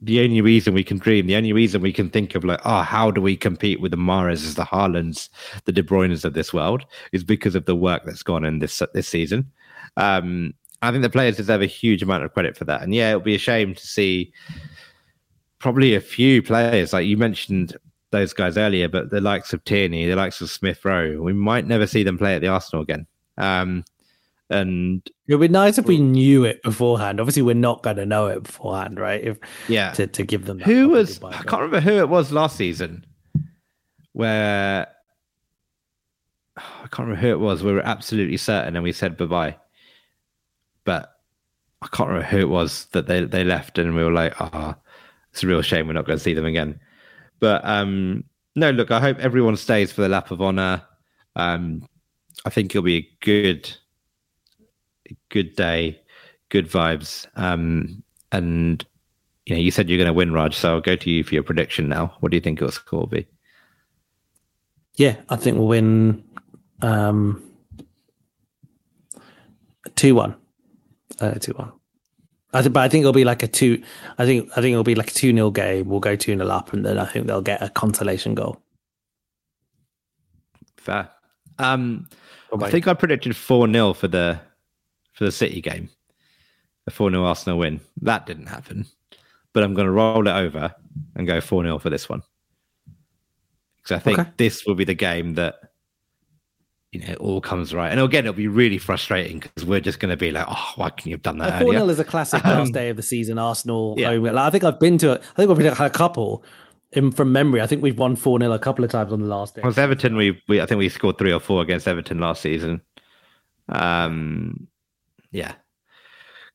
the only reason we can dream, the only reason we can think of like, oh, how do we compete with the Mahrez, the Haalands, the De Bruynes of this world, is because of the work that's gone in this this season. Um, I think the players deserve a huge amount of credit for that. And yeah, it'll be a shame to see probably a few players like you mentioned those guys earlier, but the likes of Tierney, the likes of Smith Rowe, we might never see them play at the Arsenal again. Um, and it would be nice if we knew it beforehand. Obviously, we're not going to know it beforehand, right? If yeah, to, to give them who was I can't remember who it was last season where I can't remember who it was. We were absolutely certain, and we said bye bye. But I can't remember who it was that they they left, and we were like, ah, oh, it's a real shame we're not going to see them again. But um, no, look, I hope everyone stays for the lap of honor. Um, I think it'll be a good good day, good vibes. Um, and you know, you said you're going to win, Raj. So I'll go to you for your prediction now. What do you think your score will be? Yeah, I think we'll win um, two one. Uh, two one. I think, but I think it'll be like a two. I think I think it'll be like a two 0 game. We'll go two 0 up, and then I think they'll get a consolation goal. Fair. Um, I think I predicted four 0 for the for the City game, a 4 0 Arsenal win. That didn't happen. But I'm going to roll it over and go 4 0 for this one. Because I think okay. this will be the game that, you know, it all comes right. And again, it'll be really frustrating because we're just going to be like, oh, why can you have done that? 4 0 is a classic last um, day of the season Arsenal. Yeah. Like, I think I've been to it. I think we've been to a couple. In, from memory, I think we've won 4 0 a couple of times on the last day. Well, Everton, we, we I think we scored three or four against Everton last season. Um, yeah.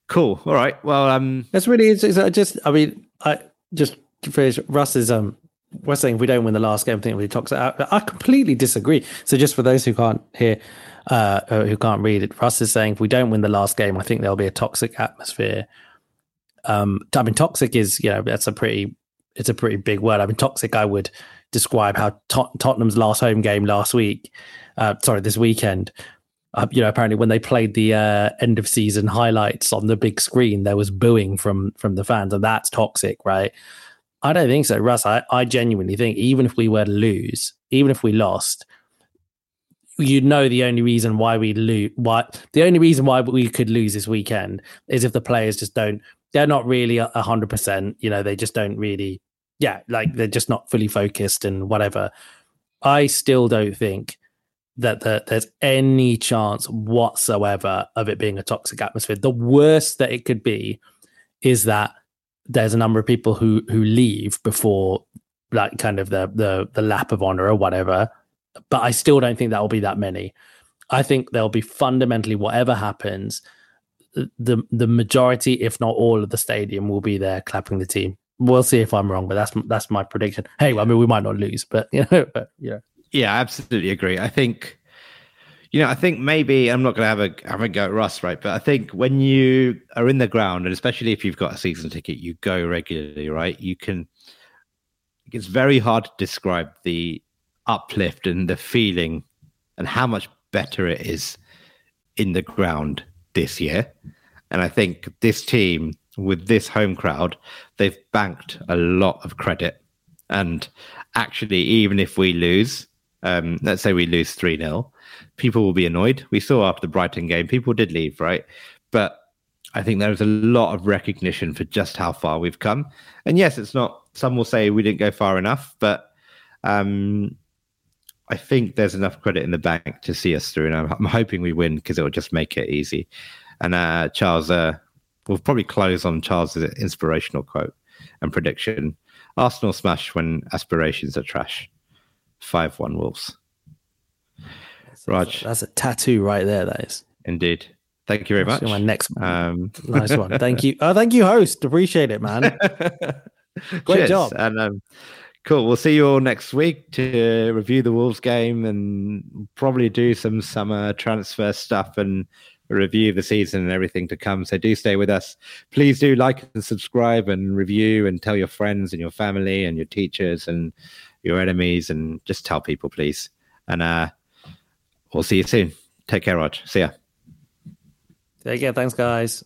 Cool. All right. Well, um, that's really it's, it's, just. I mean, I just to finish. Russ is um, we're saying if we don't win the last game, I think we talks out. I completely disagree. So just for those who can't hear, uh, uh, who can't read it, Russ is saying if we don't win the last game, I think there'll be a toxic atmosphere. Um, I mean, toxic is you know that's a pretty it's a pretty big word. I mean, toxic. I would describe how Tot- Tottenham's last home game last week, uh, sorry, this weekend uh, you know, apparently when they played the uh, end of season highlights on the big screen, there was booing from from the fans, and that's toxic, right? I don't think so, Russ. I, I genuinely think even if we were to lose, even if we lost, you know the only reason why we lose, why the only reason why we could lose this weekend is if the players just don't, they're not really a hundred percent. You know, they just don't really, yeah, like they're just not fully focused and whatever. I still don't think that, that there's any chance whatsoever of it being a toxic atmosphere. The worst that it could be is that there's a number of people who who leave before like kind of the the the lap of honor or whatever. But I still don't think that will be that many. I think there'll be fundamentally whatever happens, the the majority, if not all, of the stadium will be there clapping the team. We'll see if I'm wrong, but that's that's my prediction. Hey, I mean, we might not lose, but you know, but yeah. Yeah, I absolutely agree. I think, you know, I think maybe I'm not going to have a have a go at Russ, right? But I think when you are in the ground, and especially if you've got a season ticket, you go regularly, right? You can. It's very hard to describe the uplift and the feeling, and how much better it is in the ground this year. And I think this team with this home crowd, they've banked a lot of credit. And actually, even if we lose, um, let's say we lose 3 0, people will be annoyed. We saw after the Brighton game, people did leave, right? But I think there's a lot of recognition for just how far we've come. And yes, it's not, some will say we didn't go far enough, but um, I think there's enough credit in the bank to see us through. And I'm, I'm hoping we win because it will just make it easy. And uh, Charles, uh, we'll probably close on Charles' inspirational quote and prediction Arsenal smash when aspirations are trash. 5 1 Wolves. Raj. That's a tattoo right there, that is. Indeed. Thank you very much. My next um, nice one. Thank you. Oh, thank you, host. Appreciate it, man. Great Cheers. job. And um, cool. We'll see you all next week to review the Wolves game and probably do some summer transfer stuff and review the season and everything to come. So do stay with us. Please do like and subscribe and review and tell your friends and your family and your teachers and your enemies and just tell people, please. And uh, we'll see you soon. Take care, Rog. See ya. Take care. Thanks, guys.